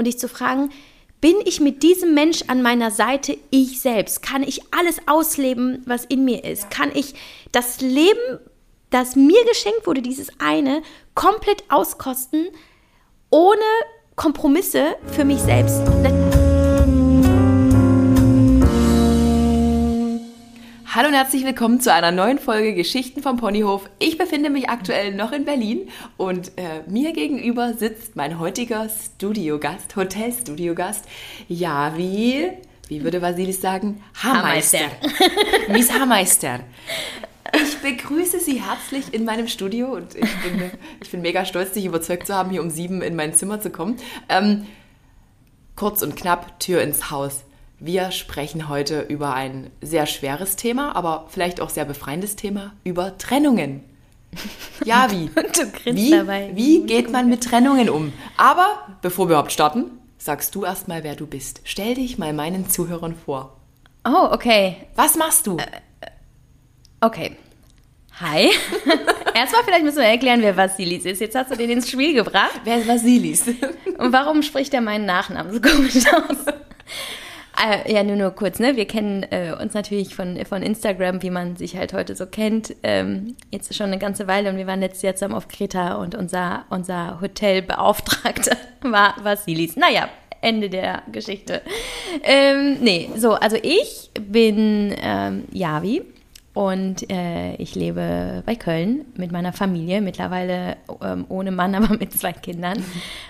und dich zu fragen, bin ich mit diesem Mensch an meiner Seite ich selbst? Kann ich alles ausleben, was in mir ist? Kann ich das Leben, das mir geschenkt wurde, dieses eine, komplett auskosten, ohne Kompromisse für mich selbst? Hallo und herzlich willkommen zu einer neuen Folge Geschichten vom Ponyhof. Ich befinde mich aktuell noch in Berlin und äh, mir gegenüber sitzt mein heutiger Studiogast, Hotelstudiogast, Javi, wie würde Vasilis sagen? Haarmeister. Miss Haarmeister. Ich begrüße Sie herzlich in meinem Studio und ich bin, ich bin mega stolz, dich überzeugt zu haben, hier um sieben in mein Zimmer zu kommen. Ähm, kurz und knapp, Tür ins Haus. Wir sprechen heute über ein sehr schweres Thema, aber vielleicht auch sehr befreiendes Thema, über Trennungen. Ja, wie? wie, dabei. wie geht man mit Trennungen um? Aber bevor wir überhaupt starten, sagst du erstmal, wer du bist. Stell dich mal meinen Zuhörern vor. Oh, okay. Was machst du? Okay. Hi. Erstmal vielleicht müssen wir erklären, wer Vasilis ist. Jetzt hast du den ins Spiel gebracht. Wer ist Vasilis? Und warum spricht er meinen Nachnamen so komisch aus? Äh, ja, nur, nur kurz, ne? Wir kennen äh, uns natürlich von, von Instagram, wie man sich halt heute so kennt. Ähm, jetzt schon eine ganze Weile und wir waren letztes Jahr zusammen auf Kreta und unser, unser Hotelbeauftragter war Vasilis. Naja, Ende der Geschichte. Ähm, nee, so, also ich bin ähm, Javi und äh, ich lebe bei Köln mit meiner Familie, mittlerweile ähm, ohne Mann, aber mit zwei Kindern.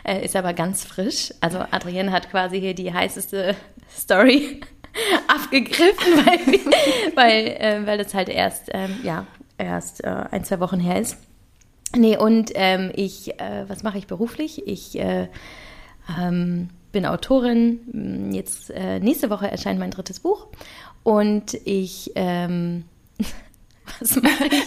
Äh, ist aber ganz frisch. Also Adrienne hat quasi hier die heißeste Story abgegriffen, weil, weil, äh, weil das halt erst, ähm, ja, erst äh, ein, zwei Wochen her ist. Nee, und ähm, ich, äh, was mache ich beruflich? Ich äh, ähm, bin Autorin. Jetzt äh, nächste Woche erscheint mein drittes Buch. Und ich ähm, was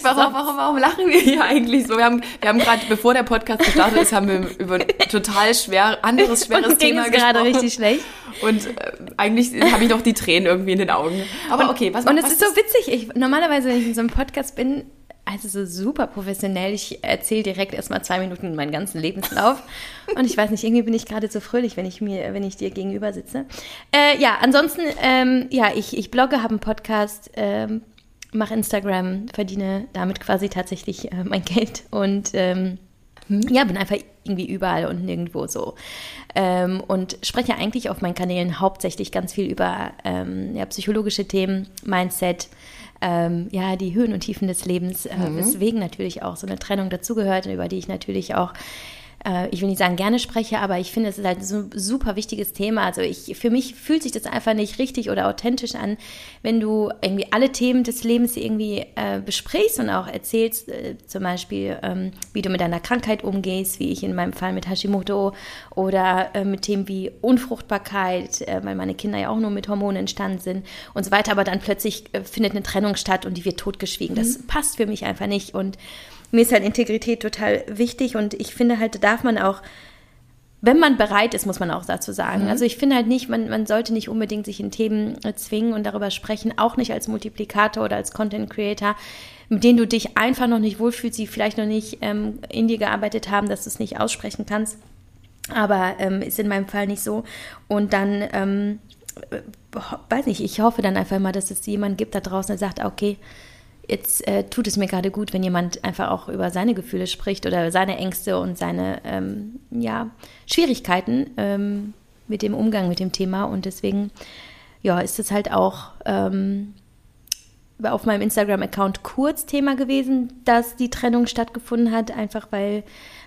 warum, warum, warum, lachen wir hier eigentlich so? Wir haben, wir haben gerade, bevor der Podcast gestartet ist, haben wir über ein total schwer, anderes schweres Thema es gerade richtig schlecht. Und äh, eigentlich habe ich noch die Tränen irgendwie in den Augen. Aber okay, was Und es ist so witzig. Ich, normalerweise, wenn ich in so einem Podcast bin, also so super professionell. Ich erzähle direkt erstmal zwei Minuten meinen ganzen Lebenslauf. Und ich weiß nicht, irgendwie bin ich gerade so fröhlich, wenn ich mir, wenn ich dir gegenüber sitze. Äh, ja, ansonsten, ähm, ja, ich, ich blogge, habe einen Podcast, ähm, mache Instagram, verdiene damit quasi tatsächlich äh, mein Geld und ähm, hm. ja, bin einfach irgendwie überall und nirgendwo so. Ähm, und spreche eigentlich auf meinen Kanälen hauptsächlich ganz viel über ähm, ja, psychologische Themen, Mindset, ähm, ja, die Höhen und Tiefen des Lebens, äh, mhm. weswegen natürlich auch so eine Trennung dazugehört, über die ich natürlich auch äh, ich will nicht sagen gerne spreche, aber ich finde, es ist halt so ein super wichtiges Thema. Also ich, für mich fühlt sich das einfach nicht richtig oder authentisch an, wenn du irgendwie alle Themen des Lebens irgendwie äh, besprichst und auch erzählst, äh, zum Beispiel, ähm, wie du mit deiner Krankheit umgehst, wie ich in meinem Fall mit Hashimoto oder äh, mit Themen wie Unfruchtbarkeit, äh, weil meine Kinder ja auch nur mit Hormonen entstanden sind und so weiter, aber dann plötzlich äh, findet eine Trennung statt und die wird totgeschwiegen. Das mhm. passt für mich einfach nicht und mir ist halt Integrität total wichtig und ich finde halt, da darf man auch, wenn man bereit ist, muss man auch dazu sagen. Mhm. Also ich finde halt nicht, man, man sollte nicht unbedingt sich in Themen zwingen und darüber sprechen, auch nicht als Multiplikator oder als Content Creator, mit denen du dich einfach noch nicht wohlfühlst, die vielleicht noch nicht ähm, in dir gearbeitet haben, dass du es nicht aussprechen kannst. Aber ähm, ist in meinem Fall nicht so. Und dann, ähm, äh, weiß nicht, ich hoffe dann einfach mal, dass es jemanden gibt da draußen, der sagt, okay, jetzt äh, tut es mir gerade gut, wenn jemand einfach auch über seine Gefühle spricht oder seine Ängste und seine ähm, ja, Schwierigkeiten ähm, mit dem Umgang mit dem Thema. Und deswegen ja, ist es halt auch ähm, auf meinem Instagram-Account kurz Thema gewesen, dass die Trennung stattgefunden hat, einfach weil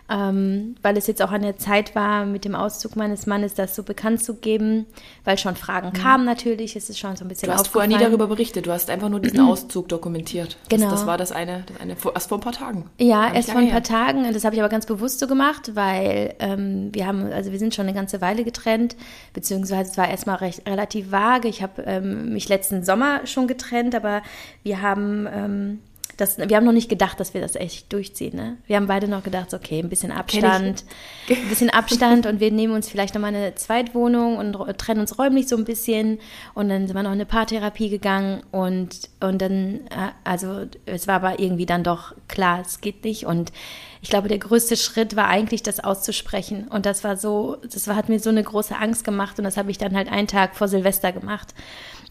ähm, weil es jetzt auch an der Zeit war, mit dem Auszug meines Mannes das so bekannt zu geben, weil schon Fragen mhm. kamen natürlich, es ist schon so ein bisschen Du hast vorher nie darüber berichtet, du hast einfach nur diesen Auszug dokumentiert. Genau. Das, das war das eine, das eine, erst vor ein paar Tagen. Ja, erst vor ein paar her. Tagen, das habe ich aber ganz bewusst so gemacht, weil ähm, wir haben, also wir sind schon eine ganze Weile getrennt, beziehungsweise es war erstmal recht, relativ vage. Ich habe ähm, mich letzten Sommer schon getrennt, aber wir haben... Das, wir haben noch nicht gedacht, dass wir das echt durchziehen. Ne? Wir haben beide noch gedacht, okay, ein bisschen Abstand, ein bisschen Abstand und wir nehmen uns vielleicht nochmal eine Zweitwohnung und trennen uns räumlich so ein bisschen. Und dann sind wir noch in eine Paartherapie gegangen und, und dann, äh, also es war aber irgendwie dann doch klar, es geht nicht. Und ich glaube, der größte Schritt war eigentlich, das auszusprechen. Und das war so, das war, hat mir so eine große Angst gemacht und das habe ich dann halt einen Tag vor Silvester gemacht.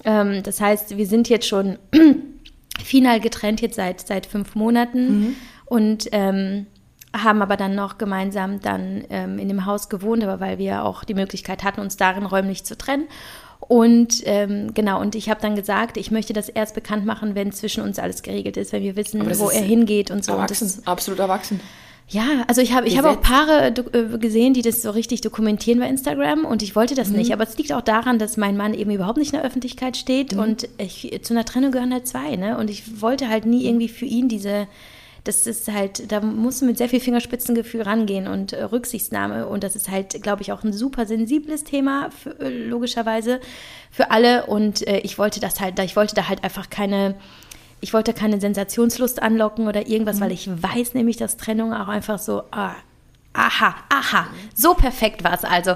Ähm, das heißt, wir sind jetzt schon final getrennt jetzt seit, seit fünf Monaten mhm. und ähm, haben aber dann noch gemeinsam dann ähm, in dem Haus gewohnt, aber weil wir auch die Möglichkeit hatten, uns darin räumlich zu trennen. Und ähm, genau, und ich habe dann gesagt, ich möchte das erst bekannt machen, wenn zwischen uns alles geregelt ist, wenn wir wissen, wo er hingeht und so. Erwachsen, und das, absolut erwachsen. Ja, also ich habe ich hab auch Paare äh, gesehen, die das so richtig dokumentieren bei Instagram und ich wollte das mhm. nicht. Aber es liegt auch daran, dass mein Mann eben überhaupt nicht in der Öffentlichkeit steht mhm. und ich, zu einer Trennung gehören halt zwei, ne? Und ich wollte halt nie irgendwie für ihn diese, das ist halt, da musst du mit sehr viel Fingerspitzengefühl rangehen und äh, Rücksichtsnahme und das ist halt, glaube ich, auch ein super sensibles Thema, für, äh, logischerweise, für alle und äh, ich wollte das halt, ich wollte da halt einfach keine ich wollte keine Sensationslust anlocken oder irgendwas, mhm. weil ich weiß nämlich, dass Trennung auch einfach so, ah, aha, aha, so perfekt war es also.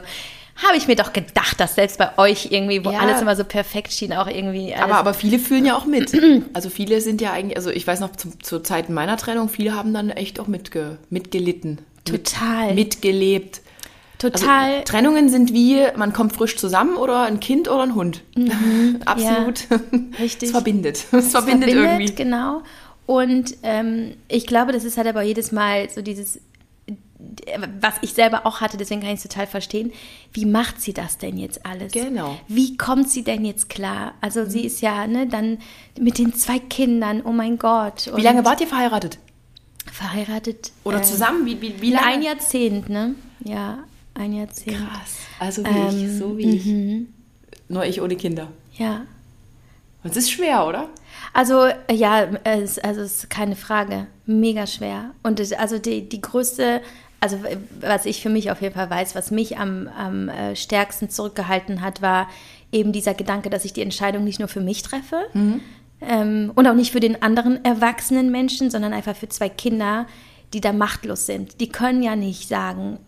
Habe ich mir doch gedacht, dass selbst bei euch irgendwie, wo ja. alles immer so perfekt schien, auch irgendwie. Aber, aber viele fühlen ja auch mit. also viele sind ja eigentlich, also ich weiß noch zu, zur Zeit meiner Trennung, viele haben dann echt auch mitge, mitgelitten. Total. Mit, mitgelebt. Total. Also, Trennungen sind wie, man kommt frisch zusammen oder ein Kind oder ein Hund. Mhm, Absolut. Ja, richtig. Es verbindet. Es, es verbindet, verbindet, irgendwie. Genau. Und ähm, ich glaube, das ist halt aber jedes Mal so dieses, was ich selber auch hatte, deswegen kann ich es total verstehen. Wie macht sie das denn jetzt alles? Genau. Wie kommt sie denn jetzt klar? Also mhm. sie ist ja ne, dann mit den zwei Kindern, oh mein Gott. wie lange wart ihr verheiratet? Verheiratet. Oder äh, zusammen? Wie, wie, wie lange? Ein Jahrzehnt, ne? Ja, ein Jahrzehnt. Krass. Also wie ähm, ich, so wie ich. Mhm. Nur ich ohne Kinder. Ja. Und es ist schwer, oder? Also ja, es, also es ist keine Frage. Mega schwer. Und es, also die, die größte, also was ich für mich auf jeden Fall weiß, was mich am, am äh, stärksten zurückgehalten hat, war eben dieser Gedanke, dass ich die Entscheidung nicht nur für mich treffe mhm. ähm, und auch nicht für den anderen erwachsenen Menschen, sondern einfach für zwei Kinder, die da machtlos sind. Die können ja nicht sagen,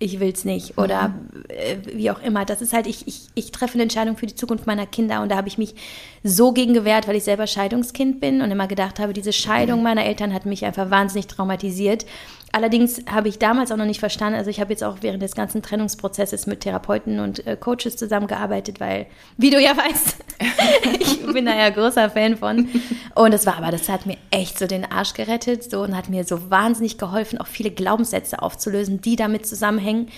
ich will es nicht oder mhm. äh, wie auch immer. Das ist halt, ich, ich, ich treffe eine Entscheidung für die Zukunft meiner Kinder und da habe ich mich so gegen gewehrt, weil ich selber Scheidungskind bin und immer gedacht habe, diese Scheidung mhm. meiner Eltern hat mich einfach wahnsinnig traumatisiert. Allerdings habe ich damals auch noch nicht verstanden, also ich habe jetzt auch während des ganzen Trennungsprozesses mit Therapeuten und äh, Coaches zusammengearbeitet, weil, wie du ja weißt, ich bin da ja großer Fan von. Und das war aber, das hat mir echt so den Arsch gerettet so, und hat mir so wahnsinnig geholfen, auch viele Glaubenssätze aufzulösen, die damit zusammenhängen.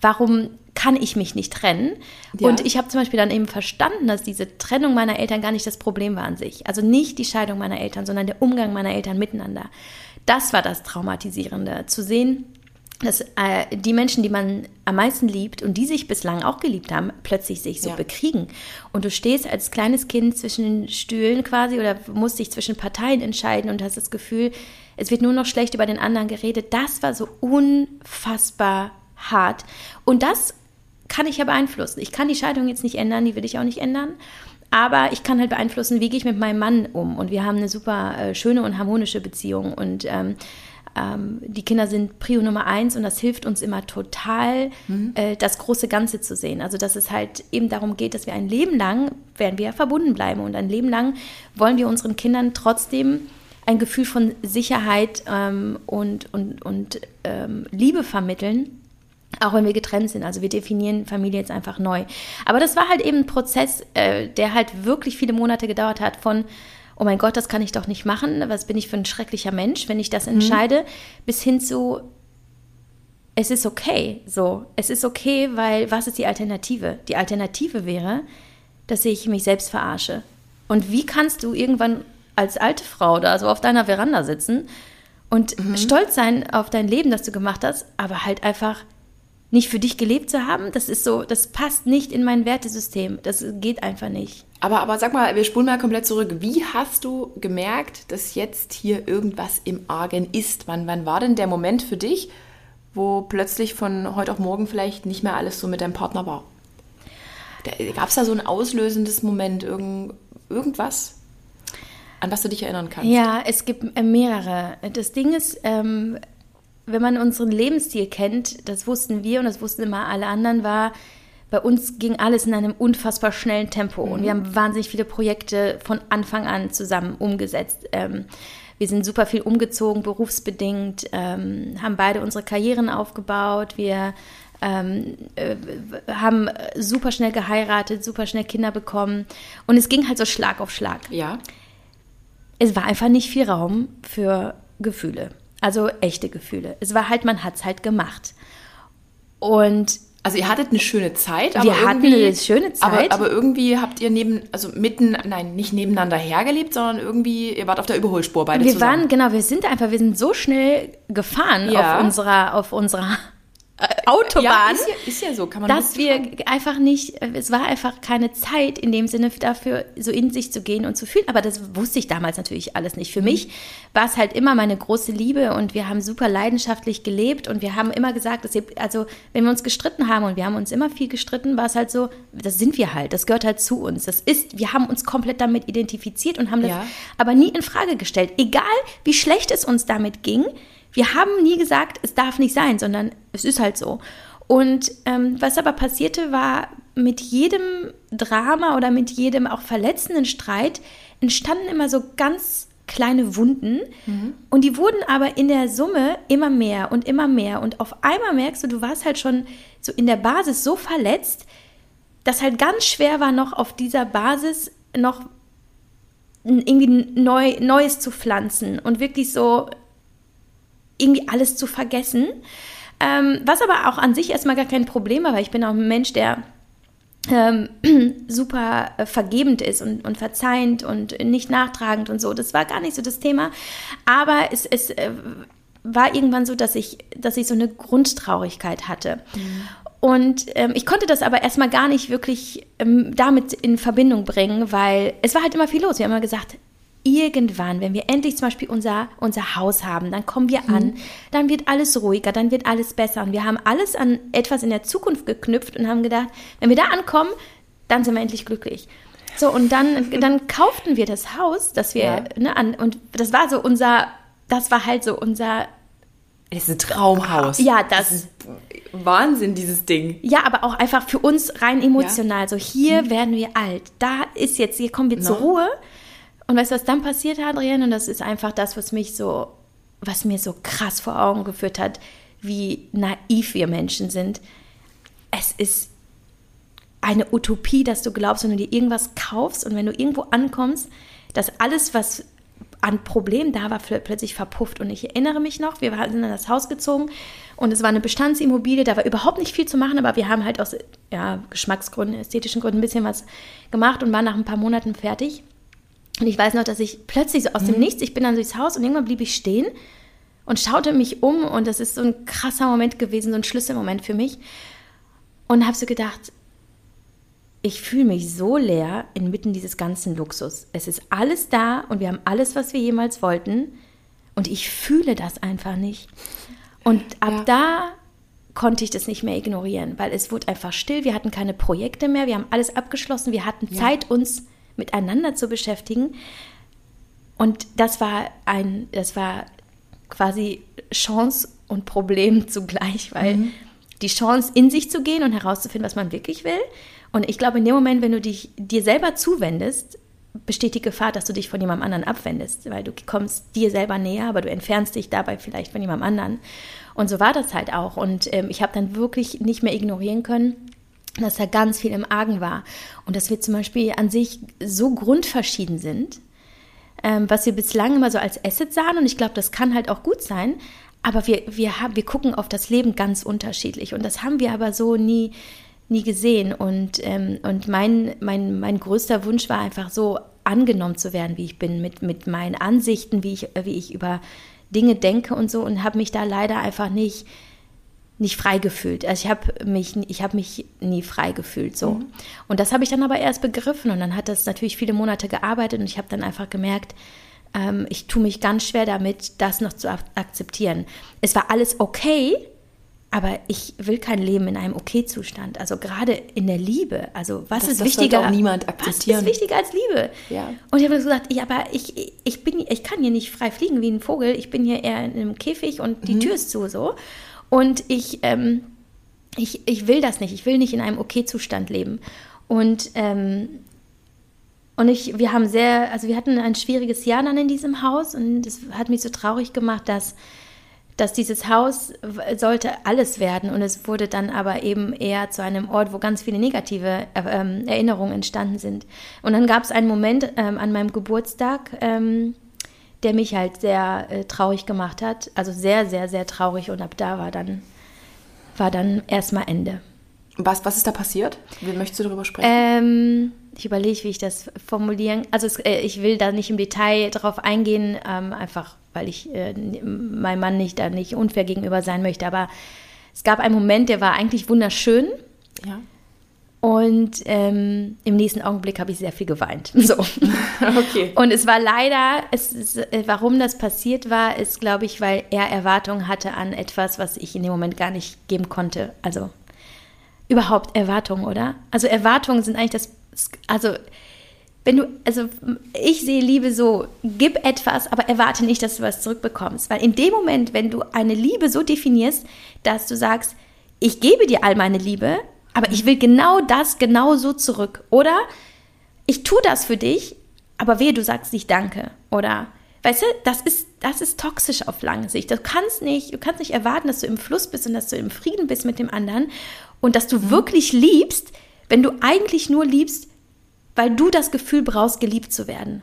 Warum kann ich mich nicht trennen? Ja. Und ich habe zum Beispiel dann eben verstanden, dass diese Trennung meiner Eltern gar nicht das Problem war an sich. Also nicht die Scheidung meiner Eltern, sondern der Umgang meiner Eltern miteinander. Das war das Traumatisierende, zu sehen, dass äh, die Menschen, die man am meisten liebt und die sich bislang auch geliebt haben, plötzlich sich so ja. bekriegen. Und du stehst als kleines Kind zwischen den Stühlen quasi oder musst dich zwischen Parteien entscheiden und hast das Gefühl, es wird nur noch schlecht über den anderen geredet. Das war so unfassbar hart. Und das kann ich ja beeinflussen. Ich kann die Scheidung jetzt nicht ändern, die will ich auch nicht ändern. Aber ich kann halt beeinflussen, wie gehe ich mit meinem Mann um. Und wir haben eine super äh, schöne und harmonische Beziehung. Und ähm, ähm, die Kinder sind Prio Nummer eins und das hilft uns immer total, mhm. äh, das große Ganze zu sehen. Also dass es halt eben darum geht, dass wir ein Leben lang, werden wir verbunden bleiben. Und ein Leben lang wollen wir unseren Kindern trotzdem ein Gefühl von Sicherheit ähm, und, und, und ähm, Liebe vermitteln auch wenn wir getrennt sind. Also wir definieren Familie jetzt einfach neu. Aber das war halt eben ein Prozess, äh, der halt wirklich viele Monate gedauert hat von, oh mein Gott, das kann ich doch nicht machen, was bin ich für ein schrecklicher Mensch, wenn ich das mhm. entscheide, mhm. bis hin zu, es ist okay, so, es ist okay, weil was ist die Alternative? Die Alternative wäre, dass ich mich selbst verarsche. Und wie kannst du irgendwann als alte Frau da so auf deiner Veranda sitzen und mhm. stolz sein auf dein Leben, das du gemacht hast, aber halt einfach nicht für dich gelebt zu haben, das ist so, das passt nicht in mein Wertesystem. Das geht einfach nicht. Aber, aber sag mal, wir spulen mal komplett zurück. Wie hast du gemerkt, dass jetzt hier irgendwas im Argen ist? Wann, wann war denn der Moment für dich, wo plötzlich von heute auf morgen vielleicht nicht mehr alles so mit deinem Partner war? Gab es da so ein auslösendes Moment, irgend, irgendwas? an was du dich erinnern kannst. Ja, es gibt äh, mehrere. Das Ding ist, ähm, wenn man unseren Lebensstil kennt, das wussten wir und das wussten immer alle anderen, war, bei uns ging alles in einem unfassbar schnellen Tempo mhm. und wir haben wahnsinnig viele Projekte von Anfang an zusammen umgesetzt. Ähm, wir sind super viel umgezogen, berufsbedingt, ähm, haben beide unsere Karrieren aufgebaut. Wir ähm, äh, haben super schnell geheiratet, super schnell Kinder bekommen. Und es ging halt so Schlag auf Schlag. Ja. Es war einfach nicht viel Raum für Gefühle. Also echte Gefühle. Es war halt, man hat es halt gemacht. Und also ihr hattet eine schöne Zeit, aber wir hatten eine schöne Zeit. Aber, aber, irgendwie habt ihr neben, also mitten, nein, nicht nebeneinander hergelebt, sondern irgendwie, ihr wart auf der Überholspur beide wir zusammen. Wir waren, genau, wir sind einfach, wir sind so schnell gefahren ja. auf unserer, auf unserer Autobahn. Ja, ist, ja, ist ja so, kann man Dass wir einfach nicht, es war einfach keine Zeit in dem Sinne dafür, so in sich zu gehen und zu fühlen. Aber das wusste ich damals natürlich alles nicht. Für mhm. mich war es halt immer meine große Liebe und wir haben super leidenschaftlich gelebt und wir haben immer gesagt, dass wir, also wenn wir uns gestritten haben und wir haben uns immer viel gestritten, war es halt so, das sind wir halt, das gehört halt zu uns. Das ist, wir haben uns komplett damit identifiziert und haben das ja. aber nie in Frage gestellt. Egal wie schlecht es uns damit ging, wir haben nie gesagt, es darf nicht sein, sondern es ist halt so. Und ähm, was aber passierte, war mit jedem Drama oder mit jedem auch verletzenden Streit entstanden immer so ganz kleine Wunden mhm. und die wurden aber in der Summe immer mehr und immer mehr und auf einmal merkst du, du warst halt schon so in der Basis so verletzt, dass halt ganz schwer war noch auf dieser Basis noch irgendwie neu, Neues zu pflanzen und wirklich so irgendwie alles zu vergessen. Ähm, was aber auch an sich erstmal gar kein Problem war, weil ich bin auch ein Mensch, der ähm, super äh, vergebend ist und, und verzeihend und nicht nachtragend und so. Das war gar nicht so das Thema. Aber es, es äh, war irgendwann so, dass ich, dass ich so eine Grundtraurigkeit hatte. Mhm. Und ähm, ich konnte das aber erstmal gar nicht wirklich ähm, damit in Verbindung bringen, weil es war halt immer viel los. Wir haben immer gesagt, irgendwann, wenn wir endlich zum Beispiel unser, unser Haus haben, dann kommen wir an, mhm. dann wird alles ruhiger, dann wird alles besser. Und wir haben alles an etwas in der Zukunft geknüpft und haben gedacht, wenn wir da ankommen, dann sind wir endlich glücklich. So, und dann, dann kauften wir das Haus, das wir, ja. ne, an, und das war so unser, das war halt so unser das ist ein Traumhaus. Ja, das, das ist Wahnsinn, dieses Ding. Ja, aber auch einfach für uns rein emotional. Ja. So, hier mhm. werden wir alt. Da ist jetzt, hier kommen wir no. zur Ruhe. Und weißt du, was dann passiert, Adrienne? Und das ist einfach das, was mich so, was mir so krass vor Augen geführt hat, wie naiv wir Menschen sind. Es ist eine Utopie, dass du glaubst, wenn du dir irgendwas kaufst und wenn du irgendwo ankommst, dass alles, was an Problemen da war, plötzlich verpufft. Und ich erinnere mich noch, wir sind in das Haus gezogen und es war eine Bestandsimmobilie, da war überhaupt nicht viel zu machen, aber wir haben halt aus ja, Geschmacksgründen, ästhetischen Gründen ein bisschen was gemacht und waren nach ein paar Monaten fertig. Und ich weiß noch, dass ich plötzlich so aus mhm. dem Nichts, ich bin dann durchs Haus und irgendwann blieb ich stehen und schaute mich um und das ist so ein krasser Moment gewesen, so ein Schlüsselmoment für mich. Und habe so gedacht, ich fühle mich so leer inmitten dieses ganzen Luxus. Es ist alles da und wir haben alles, was wir jemals wollten. Und ich fühle das einfach nicht. Und ab ja. da konnte ich das nicht mehr ignorieren, weil es wurde einfach still. Wir hatten keine Projekte mehr. Wir haben alles abgeschlossen. Wir hatten ja. Zeit, uns miteinander zu beschäftigen. Und das war ein, das war quasi Chance und Problem zugleich, weil mhm. die Chance, in sich zu gehen und herauszufinden, was man wirklich will. Und ich glaube, in dem Moment, wenn du dich dir selber zuwendest, besteht die Gefahr, dass du dich von jemandem anderen abwendest, weil du kommst dir selber näher, aber du entfernst dich dabei vielleicht von jemandem anderen. Und so war das halt auch. Und ähm, ich habe dann wirklich nicht mehr ignorieren können, dass da ganz viel im Argen war. Und dass wir zum Beispiel an sich so grundverschieden sind, ähm, was wir bislang immer so als Asset sahen. Und ich glaube, das kann halt auch gut sein, aber wir, wir, haben, wir gucken auf das Leben ganz unterschiedlich. Und das haben wir aber so nie, nie gesehen. Und, ähm, und mein, mein, mein größter Wunsch war einfach so angenommen zu werden, wie ich bin, mit, mit meinen Ansichten, wie ich, wie ich über Dinge denke und so. Und habe mich da leider einfach nicht nicht frei gefühlt. Also ich habe mich, ich habe mich nie frei gefühlt so. Mhm. Und das habe ich dann aber erst begriffen und dann hat das natürlich viele Monate gearbeitet und ich habe dann einfach gemerkt, ähm, ich tue mich ganz schwer damit, das noch zu akzeptieren. Es war alles okay, aber ich will kein Leben in einem Okay-Zustand. Also gerade in der Liebe. Also was Das- ist das wichtiger? auch niemand Was akzeptieren. ist wichtiger als Liebe? Ja. Und ich habe gesagt, ja, aber ich, ich bin, ich kann hier nicht frei fliegen wie ein Vogel. Ich bin hier eher in einem Käfig und Mhm. die Tür ist zu so. Und ich, ähm, ich, ich will das nicht. Ich will nicht in einem Okay-Zustand leben. Und ähm, und ich, wir haben sehr, also wir hatten ein schwieriges Jahr dann in diesem Haus und es hat mich so traurig gemacht, dass, dass dieses Haus sollte alles werden und es wurde dann aber eben eher zu einem Ort, wo ganz viele negative äh, ähm, Erinnerungen entstanden sind. Und dann gab es einen Moment ähm, an meinem Geburtstag, ähm, der mich halt sehr äh, traurig gemacht hat, also sehr, sehr, sehr traurig und ab da war dann, war dann erstmal Ende. Was, was ist da passiert? Wie möchtest du darüber sprechen? Ähm, ich überlege, wie ich das formulieren. Also es, äh, ich will da nicht im Detail drauf eingehen, ähm, einfach weil ich äh, meinem Mann nicht da nicht unfair gegenüber sein möchte. Aber es gab einen Moment, der war eigentlich wunderschön. ja. Und ähm, im nächsten Augenblick habe ich sehr viel geweint. So. Okay. Und es war leider, es ist, äh, warum das passiert war, ist, glaube ich, weil er Erwartungen hatte an etwas, was ich in dem Moment gar nicht geben konnte. Also überhaupt Erwartungen, oder? Also Erwartungen sind eigentlich das, also wenn du, also ich sehe Liebe so, gib etwas, aber erwarte nicht, dass du was zurückbekommst. Weil in dem Moment, wenn du eine Liebe so definierst, dass du sagst, ich gebe dir all meine Liebe, aber ich will genau das genau so zurück. Oder ich tue das für dich, aber wehe, du sagst nicht Danke. Oder, weißt du, das ist, das ist toxisch auf lange Sicht. Du kannst nicht, du kannst nicht erwarten, dass du im Fluss bist und dass du im Frieden bist mit dem anderen und dass du wirklich liebst, wenn du eigentlich nur liebst, weil du das Gefühl brauchst, geliebt zu werden.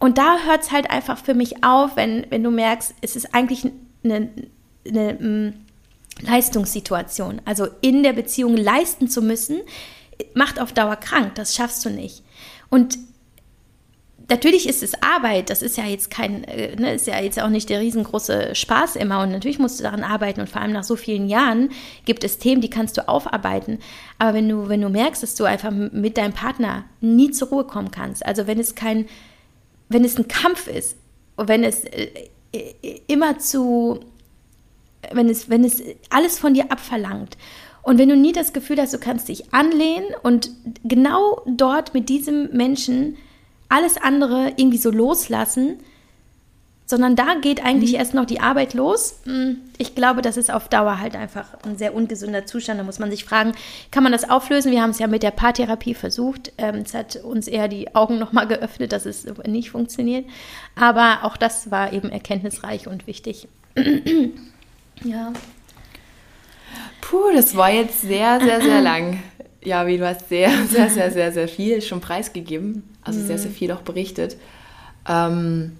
Und da hört es halt einfach für mich auf, wenn, wenn du merkst, es ist eigentlich eine, eine Leistungssituation. Also in der Beziehung leisten zu müssen, macht auf Dauer krank. Das schaffst du nicht. Und natürlich ist es Arbeit, das ist ja jetzt kein, äh, ne, ist ja jetzt auch nicht der riesengroße Spaß immer und natürlich musst du daran arbeiten und vor allem nach so vielen Jahren gibt es Themen, die kannst du aufarbeiten. Aber wenn du, wenn du merkst, dass du einfach mit deinem Partner nie zur Ruhe kommen kannst, also wenn es kein, wenn es ein Kampf ist, wenn es äh, äh, immer zu, wenn es, wenn es alles von dir abverlangt und wenn du nie das Gefühl hast, du kannst dich anlehnen und genau dort mit diesem Menschen alles andere irgendwie so loslassen, sondern da geht eigentlich erst noch die Arbeit los. Hm, Ich glaube, das ist auf Dauer halt einfach ein sehr ungesunder Zustand. Da muss man sich fragen, kann man das auflösen? Wir haben es ja mit der Paartherapie versucht. Ähm, Es hat uns eher die Augen nochmal geöffnet, dass es nicht funktioniert. Aber auch das war eben erkenntnisreich und wichtig. Ja. Puh, das war jetzt sehr, sehr, sehr lang. Ja, wie du hast sehr, sehr, sehr, sehr, sehr viel schon preisgegeben. Also sehr, sehr viel auch berichtet. Ähm,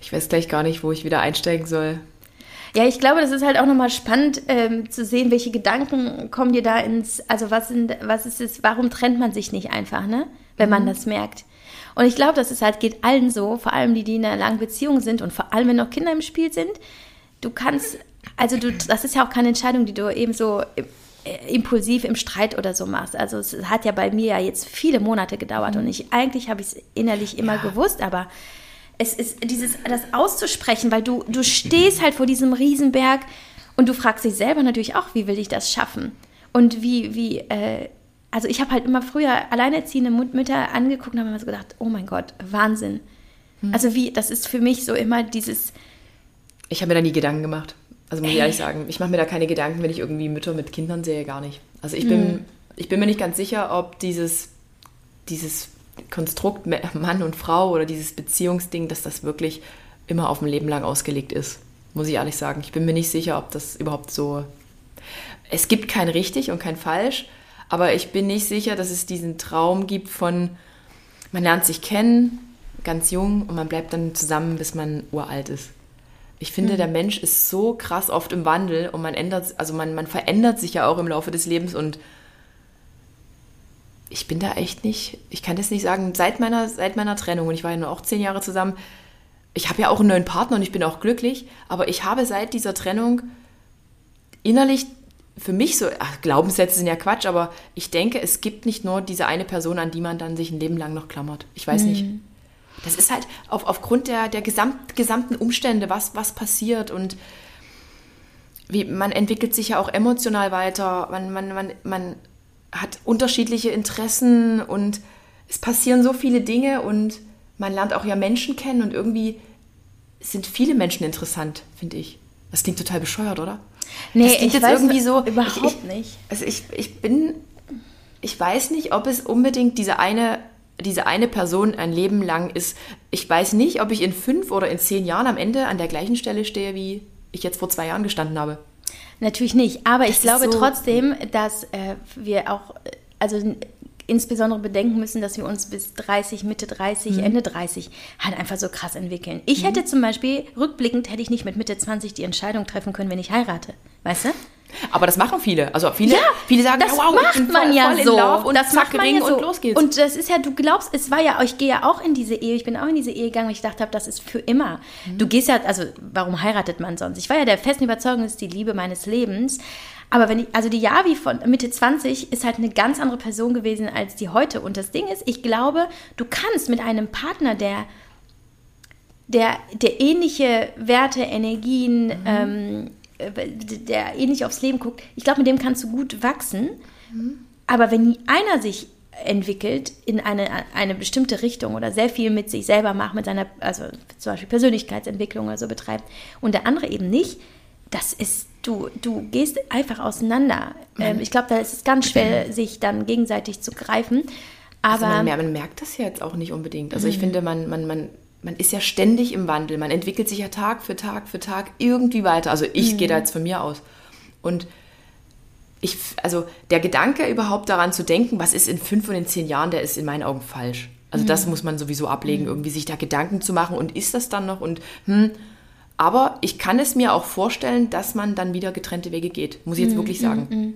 ich weiß gleich gar nicht, wo ich wieder einsteigen soll. Ja, ich glaube, das ist halt auch nochmal spannend ähm, zu sehen, welche Gedanken kommen dir da ins, also was sind, was ist es, warum trennt man sich nicht einfach, ne? Wenn man das merkt. Und ich glaube, das ist halt, geht allen so, vor allem die, die in einer langen Beziehung sind und vor allem, wenn noch Kinder im Spiel sind. Du kannst, also du, das ist ja auch keine Entscheidung, die du eben so äh, impulsiv im Streit oder so machst. Also es hat ja bei mir ja jetzt viele Monate gedauert und ich, eigentlich habe ich es innerlich immer gewusst, aber es ist dieses, das auszusprechen, weil du, du stehst halt vor diesem Riesenberg und du fragst dich selber natürlich auch, wie will ich das schaffen? Und wie, wie, äh, also ich habe halt immer früher alleinerziehende Mütter angeguckt und habe immer so gedacht, oh mein Gott, Wahnsinn. Also wie, das ist für mich so immer dieses, Ich habe mir da nie Gedanken gemacht. Also muss ich ehrlich sagen, ich mache mir da keine Gedanken, wenn ich irgendwie Mütter mit Kindern sehe, gar nicht. Also ich bin, ich bin mir nicht ganz sicher, ob dieses, dieses Konstrukt Mann und Frau oder dieses Beziehungsding, dass das wirklich immer auf ein Leben lang ausgelegt ist. Muss ich ehrlich sagen. Ich bin mir nicht sicher, ob das überhaupt so. Es gibt kein richtig und kein falsch, aber ich bin nicht sicher, dass es diesen Traum gibt von, man lernt sich kennen, ganz jung, und man bleibt dann zusammen, bis man uralt ist. Ich finde, der Mensch ist so krass oft im Wandel und man ändert, also man, man verändert sich ja auch im Laufe des Lebens und ich bin da echt nicht, ich kann das nicht sagen, seit meiner, seit meiner Trennung, und ich war ja nur auch zehn Jahre zusammen, ich habe ja auch einen neuen Partner und ich bin auch glücklich, aber ich habe seit dieser Trennung innerlich für mich so, ach, Glaubenssätze sind ja Quatsch, aber ich denke, es gibt nicht nur diese eine Person, an die man dann sich ein Leben lang noch klammert. Ich weiß nicht. Das ist halt auf, aufgrund der, der gesamt, gesamten Umstände, was, was passiert und wie, man entwickelt sich ja auch emotional weiter, man, man, man, man hat unterschiedliche Interessen und es passieren so viele Dinge und man lernt auch ja Menschen kennen und irgendwie sind viele Menschen interessant, finde ich. Das klingt total bescheuert, oder? Nee, das klingt ich jetzt weiß irgendwie so. überhaupt ich, nicht. Also ich, ich bin, ich weiß nicht, ob es unbedingt diese eine, diese eine Person ein Leben lang ist. Ich weiß nicht, ob ich in fünf oder in zehn Jahren am Ende an der gleichen Stelle stehe, wie ich jetzt vor zwei Jahren gestanden habe. Natürlich nicht, aber ich ist glaube so- trotzdem, dass äh, wir auch, äh, also insbesondere bedenken müssen, dass wir uns bis 30, Mitte 30, Mhm. Ende 30 halt einfach so krass entwickeln. Ich hätte zum Beispiel, rückblickend, hätte ich nicht mit Mitte 20 die Entscheidung treffen können, wenn ich heirate. Weißt du? Aber das machen viele. Also viele, viele sagen, das ja, wow, macht bin man voll, ja voll so. Und das zack, macht man ja so. und los geht's. Und das ist ja, du glaubst, es war ja, ich gehe ja auch in diese Ehe, ich bin auch in diese Ehe gegangen, weil ich gedacht habe, das ist für immer. Mhm. Du gehst ja, also warum heiratet man sonst? Ich war ja der festen Überzeugung, das ist die Liebe meines Lebens. Aber wenn ich, also die Yavi von Mitte 20 ist halt eine ganz andere Person gewesen als die heute. Und das Ding ist, ich glaube, du kannst mit einem Partner, der der, der ähnliche Werte, Energien, ähm, äh, der ähnlich aufs Leben guckt, ich glaube, mit dem kannst du gut wachsen. Aber wenn einer sich entwickelt in eine, eine bestimmte Richtung oder sehr viel mit sich selber macht, mit seiner, also zum Beispiel Persönlichkeitsentwicklung oder so betreibt und der andere eben nicht, das ist, du, du gehst einfach auseinander. Ähm, ich glaube, da ist es ganz schwer, sich dann gegenseitig zu greifen. Aber Also man, man merkt das ja jetzt auch nicht unbedingt. Also ich finde, man, man, man, man ist ja ständig im Wandel. Man entwickelt sich ja Tag für Tag für Tag irgendwie weiter. Also ich gehe da jetzt von mir aus. Und ich, also der Gedanke überhaupt daran zu denken, was ist in fünf und in zehn Jahren, der ist in meinen Augen falsch. Also das muss man sowieso ablegen, irgendwie sich da Gedanken zu machen und ist das dann noch und hm. Aber ich kann es mir auch vorstellen, dass man dann wieder getrennte Wege geht, muss ich jetzt wirklich sagen.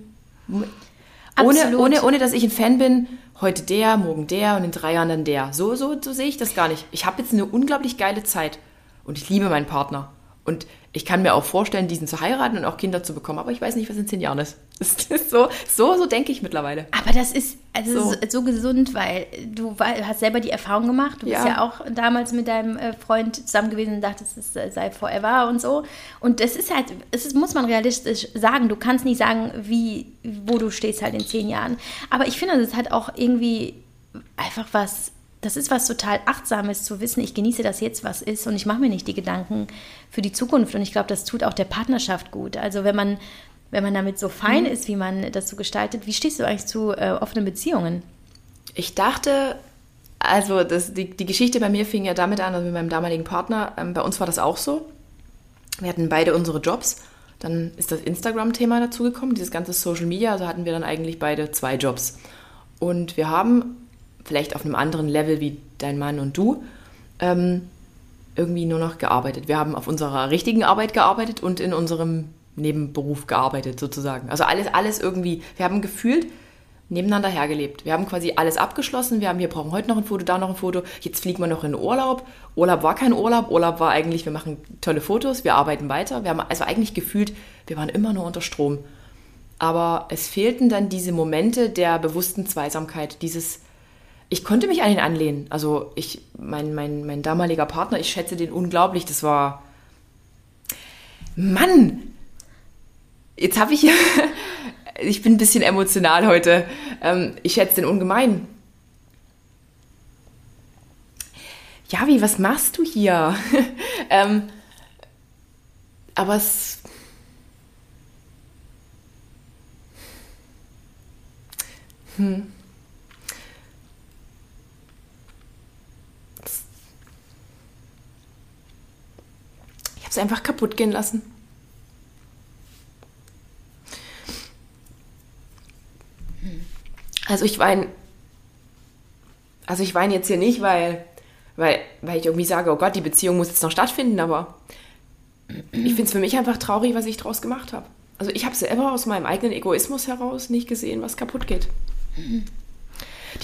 Ohne, ohne, ohne dass ich ein Fan bin, heute der, morgen der und in drei Jahren dann der. So, so, so sehe ich das gar nicht. Ich habe jetzt eine unglaublich geile Zeit und ich liebe meinen Partner. Und ich kann mir auch vorstellen, diesen zu heiraten und auch Kinder zu bekommen, aber ich weiß nicht, was in zehn Jahren ist. So, so, so denke ich mittlerweile. Aber das ist also So. so. gesund, weil du hast selber die Erfahrung gemacht. Du bist Ja. ja auch damals mit deinem äh, Freund zusammen gewesen und dachtest, es äh, sei forever und so. Und das ist halt, es ist, muss man realistisch sagen. Du kannst nicht sagen, wie, wo du stehst halt in zehn Jahren. Aber ich finde, das hat auch irgendwie einfach was. Das ist was total Achtsames zu wissen, ich genieße das jetzt, was ist und ich mache mir nicht die Gedanken für die Zukunft. Und ich glaube, das tut auch der Partnerschaft gut. Also wenn man, wenn man damit so fein ist, wie man das so gestaltet, wie stehst du eigentlich zu äh, offenen Beziehungen? Ich dachte, also das, die, die Geschichte bei mir fing ja damit an, also mit meinem damaligen Partner, ähm, bei uns war das auch so. Wir hatten beide unsere Jobs. Dann ist das Instagram-Thema dazugekommen, dieses ganze Social Media. Also hatten wir dann eigentlich beide zwei Jobs. Und wir haben vielleicht auf einem anderen Level wie dein Mann und du ähm, irgendwie nur noch gearbeitet. Wir haben auf unserer richtigen Arbeit gearbeitet und in unserem Nebenberuf gearbeitet sozusagen. Also alles, alles irgendwie. Wir haben gefühlt nebeneinander hergelebt. Wir haben quasi alles abgeschlossen. Wir haben, wir brauchen heute noch ein Foto, da noch ein Foto. Jetzt fliegen wir noch in Urlaub. Urlaub war kein Urlaub. Urlaub war eigentlich, wir machen tolle Fotos, wir arbeiten weiter. Wir haben also eigentlich gefühlt, wir waren immer nur unter Strom. Aber es fehlten dann diese Momente der bewussten Zweisamkeit, dieses, ich konnte mich an ihn anlehnen. Also ich, mein, mein, mein damaliger Partner, ich schätze den unglaublich. Das war, Mann, jetzt habe ich, ich bin ein bisschen emotional heute. Ähm, ich schätze den ungemein. Javi, was machst du hier? ähm, aber es. Hm. Habe es einfach kaputt gehen lassen. Also ich weine, also ich weine jetzt hier nicht, weil, weil, weil ich irgendwie sage, oh Gott, die Beziehung muss jetzt noch stattfinden, aber ich finde es für mich einfach traurig, was ich draus gemacht habe. Also ich habe selber aus meinem eigenen Egoismus heraus nicht gesehen, was kaputt geht.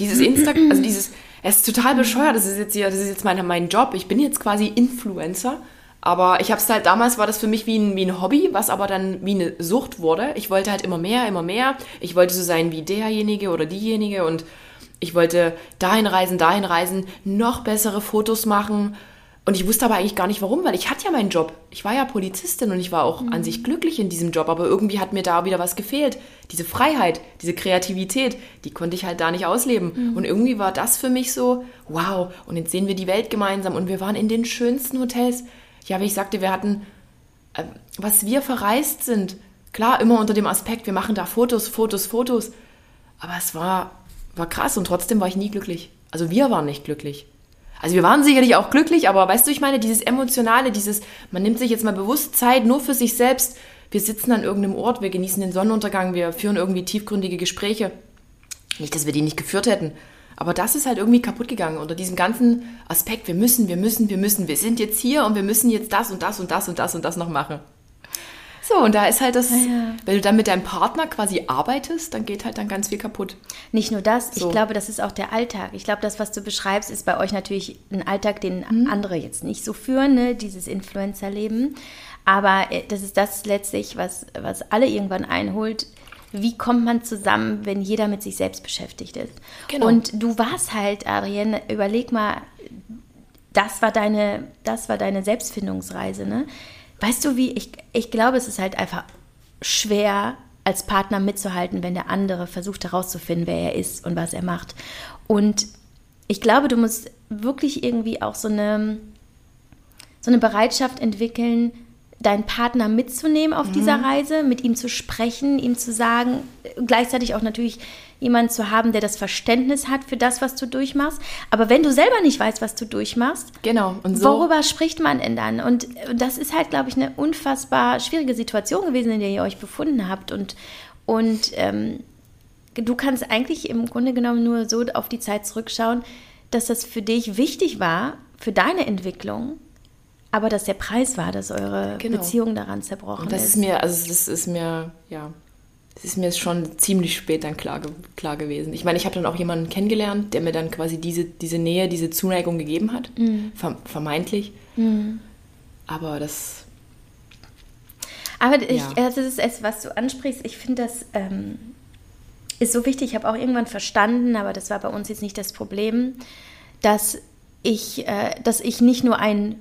Dieses Insta, also dieses, es ist total bescheuert, das ist jetzt hier, das ist jetzt mein, mein Job. Ich bin jetzt quasi Influencer, aber ich habe es halt, damals war das für mich wie ein, wie ein Hobby, was aber dann wie eine Sucht wurde. Ich wollte halt immer mehr, immer mehr. Ich wollte so sein wie derjenige oder diejenige und ich wollte dahin reisen, dahin reisen, noch bessere Fotos machen, Und ich wusste aber eigentlich gar nicht warum, weil ich hatte ja meinen Job. Ich war ja Polizistin und ich war auch mhm. an sich glücklich in diesem Job, aber irgendwie hat mir da wieder was gefehlt. Diese Freiheit, diese Kreativität, die konnte ich halt da nicht ausleben. Mhm. Und irgendwie war das für mich so, wow, und jetzt sehen wir die Welt gemeinsam und wir waren in den schönsten Hotels. Ja, wie ich sagte, wir hatten, äh, was wir verreist sind, klar, immer unter dem Aspekt, wir machen da Fotos, Fotos, Fotos. Aber es war, war krass und trotzdem war ich nie glücklich. Also wir waren nicht glücklich. Also wir waren sicherlich auch glücklich, aber weißt du, ich meine, dieses Emotionale, dieses, man nimmt sich jetzt mal bewusst Zeit nur für sich selbst. Wir sitzen an irgendeinem Ort, wir genießen den Sonnenuntergang, wir führen irgendwie tiefgründige Gespräche. Nicht, dass wir die nicht geführt hätten. Aber das ist halt irgendwie kaputt gegangen unter diesem ganzen Aspekt, wir müssen, wir müssen, wir müssen, wir sind jetzt hier und wir müssen jetzt das und das und das und das und das noch machen. So, und da ist halt das, ja. wenn du dann mit deinem Partner quasi arbeitest, dann geht halt dann ganz viel kaputt. Nicht nur das, so. ich glaube, das ist auch der Alltag. Ich glaube, das, was du beschreibst, ist bei euch natürlich ein Alltag, den mhm. andere jetzt nicht so führen, ne? dieses Influencer-Leben. Aber äh, das ist das letztlich, was, was alle irgendwann einholt. Wie kommt man zusammen, wenn jeder mit sich selbst beschäftigt ist? Genau. Und du warst halt, Adrienne, überleg mal, das war deine, das war deine Selbstfindungsreise, ne? Weißt du wie, ich, ich glaube, es ist halt einfach schwer, als Partner mitzuhalten, wenn der andere versucht herauszufinden, wer er ist und was er macht. Und ich glaube, du musst wirklich irgendwie auch so eine, so eine Bereitschaft entwickeln, deinen Partner mitzunehmen auf mhm. dieser Reise, mit ihm zu sprechen, ihm zu sagen, gleichzeitig auch natürlich jemanden zu haben, der das Verständnis hat für das, was du durchmachst. Aber wenn du selber nicht weißt, was du durchmachst, genau. Und so worüber spricht man denn dann? Und das ist halt, glaube ich, eine unfassbar schwierige Situation gewesen, in der ihr euch befunden habt. Und, und ähm, du kannst eigentlich im Grunde genommen nur so auf die Zeit zurückschauen, dass das für dich wichtig war, für deine Entwicklung, aber dass der Preis war, dass eure genau. Beziehung daran zerbrochen und das ist. ist mir, also das ist mir, ja, das ist mir schon ziemlich spät dann klar, klar gewesen. Ich meine, ich habe dann auch jemanden kennengelernt, der mir dann quasi diese, diese Nähe, diese Zuneigung gegeben hat, mhm. vermeintlich. Mhm. Aber das. Aber ich, ja. das ist es, was du ansprichst. Ich finde, das ähm, ist so wichtig. Ich habe auch irgendwann verstanden, aber das war bei uns jetzt nicht das Problem, dass ich, äh, dass ich nicht nur ein,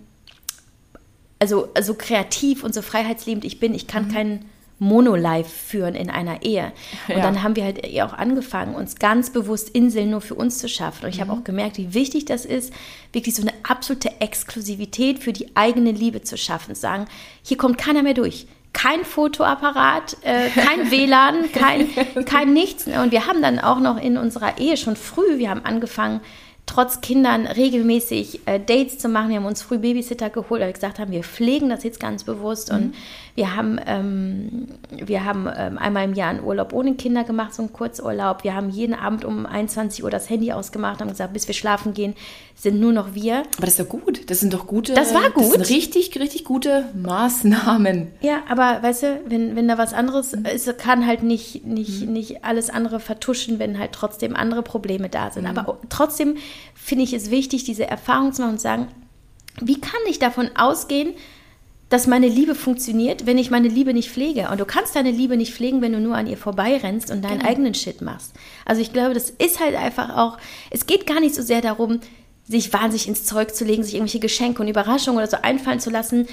also, also kreativ und so freiheitsliebend ich bin, ich kann mhm. keinen Monolife führen in einer Ehe. Und ja. dann haben wir halt auch angefangen, uns ganz bewusst Inseln nur für uns zu schaffen. Und ich mhm. habe auch gemerkt, wie wichtig das ist, wirklich so eine absolute Exklusivität für die eigene Liebe zu schaffen. Sagen, hier kommt keiner mehr durch. Kein Fotoapparat, äh, kein WLAN, kein, kein nichts. Und wir haben dann auch noch in unserer Ehe schon früh, wir haben angefangen, trotz Kindern regelmäßig äh, Dates zu machen. Wir haben uns früh Babysitter geholt, weil wir gesagt haben, wir pflegen das jetzt ganz bewusst mhm. und wir haben, ähm, wir haben ähm, einmal im Jahr einen Urlaub ohne Kinder gemacht, so einen Kurzurlaub. Wir haben jeden Abend um 21 Uhr das Handy ausgemacht, haben gesagt, bis wir schlafen gehen, sind nur noch wir. Aber das ist doch gut. Das sind doch gute. Das war gut. Das sind richtig, richtig gute Maßnahmen. Ja, aber weißt du, wenn, wenn da was anderes ist, kann halt nicht, nicht, mhm. nicht alles andere vertuschen, wenn halt trotzdem andere Probleme da sind. Mhm. Aber trotzdem finde ich es wichtig, diese Erfahrung zu machen und zu sagen, wie kann ich davon ausgehen, dass meine Liebe funktioniert, wenn ich meine Liebe nicht pflege. Und du kannst deine Liebe nicht pflegen, wenn du nur an ihr vorbeirennst und deinen genau. eigenen Shit machst. Also ich glaube, das ist halt einfach auch, es geht gar nicht so sehr darum, sich wahnsinnig ins Zeug zu legen, sich irgendwelche Geschenke und Überraschungen oder so einfallen zu lassen,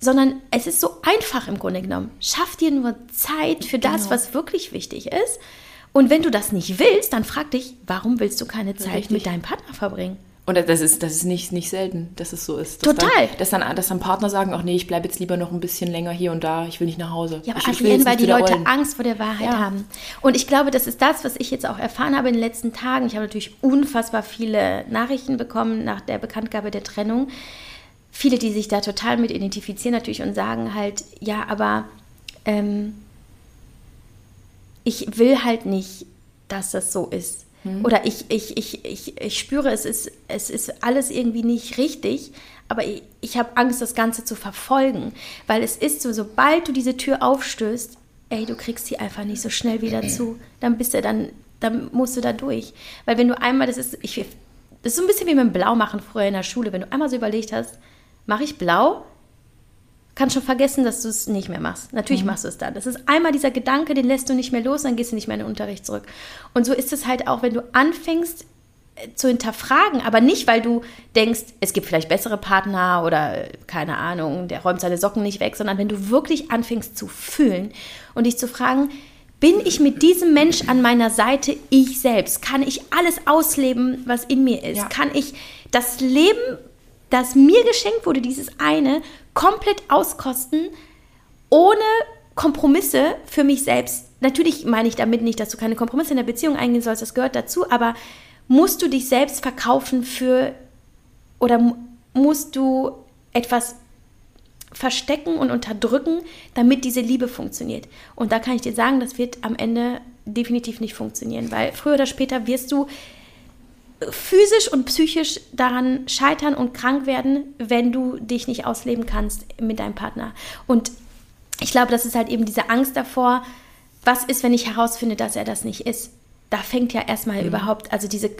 sondern es ist so einfach im Grunde genommen. Schaff dir nur Zeit für das, genau. was wirklich wichtig ist. Und wenn du das nicht willst, dann frag dich, warum willst du keine Zeit Richtig. mit deinem Partner verbringen? Und das ist, das ist nicht, nicht selten, dass es so ist. Dass Total. Dann, dass, dann, dass dann Partner sagen, ach nee, ich bleibe jetzt lieber noch ein bisschen länger hier und da, ich will nicht nach Hause. Ja, aber ich, ich weil die Leute rollen. Angst vor der Wahrheit ja. haben. Und ich glaube, das ist das, was ich jetzt auch erfahren habe in den letzten Tagen. Ich habe natürlich unfassbar viele Nachrichten bekommen nach der Bekanntgabe der Trennung. Viele, die sich da total mit identifizieren natürlich und sagen halt, ja, aber ähm, ich will halt nicht, dass das so ist Mhm. Oder ich, ich, ich, ich, ich spüre, es ist, es ist alles irgendwie nicht richtig, aber ich, ich habe Angst, das Ganze zu verfolgen. Weil es ist so, sobald du diese Tür aufstößt, ey, du kriegst sie einfach nicht so schnell wieder zu. Dann bist du dann, dann musst du da durch. Weil wenn du einmal, das ist, ich, das ist so ein bisschen wie mit dem Blaumachen früher in der Schule, wenn du einmal so überlegt hast, mache ich blau, kannst schon vergessen, dass du es nicht mehr machst. Natürlich mhm. machst du es dann. Das ist einmal dieser Gedanke, den lässt du nicht mehr los, dann gehst du nicht mehr in den Unterricht zurück. Und so ist es halt auch, wenn du anfängst, zu hinterfragen, aber nicht, weil du denkst, es gibt vielleicht bessere Partner oder keine Ahnung, der räumt seine Socken nicht weg, sondern wenn du wirklich anfängst zu fühlen und dich zu fragen, bin ich mit diesem Mensch an meiner Seite ich selbst? Kann ich alles ausleben, was in mir ist? Ja. Kann ich das Leben, das mir geschenkt wurde, dieses eine, komplett auskosten, ohne Kompromisse für mich selbst? Natürlich meine ich damit nicht, dass du keine Kompromisse in der Beziehung eingehen sollst, das gehört dazu, aber musst du dich selbst verkaufen für oder musst du etwas verstecken und unterdrücken, damit diese Liebe funktioniert. Und da kann ich dir sagen, das wird am Ende definitiv nicht funktionieren, weil früher oder später wirst du physisch und psychisch daran scheitern und krank werden, wenn du dich nicht ausleben kannst mit deinem Partner. Und ich glaube, das ist halt eben diese Angst davor, was ist, wenn ich herausfinde, dass er das nicht ist da fängt ja erstmal mhm. überhaupt, also diese,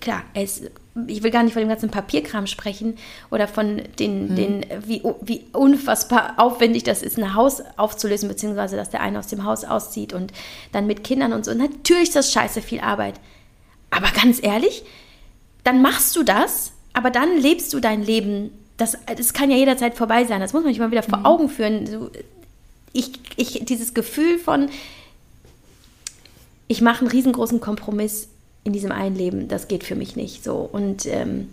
klar, es, ich will gar nicht von dem ganzen Papierkram sprechen oder von den, mhm. den wie, wie unfassbar aufwendig das ist, ein Haus aufzulösen, beziehungsweise dass der eine aus dem Haus auszieht und dann mit Kindern und so. Natürlich ist das scheiße viel Arbeit. Aber ganz ehrlich, dann machst du das, aber dann lebst du dein Leben. Das, das kann ja jederzeit vorbei sein. Das muss man sich mal wieder vor mhm. Augen führen. So, ich, ich, dieses Gefühl von, ich mache einen riesengroßen Kompromiss in diesem einen Leben. Das geht für mich nicht so. Und ähm,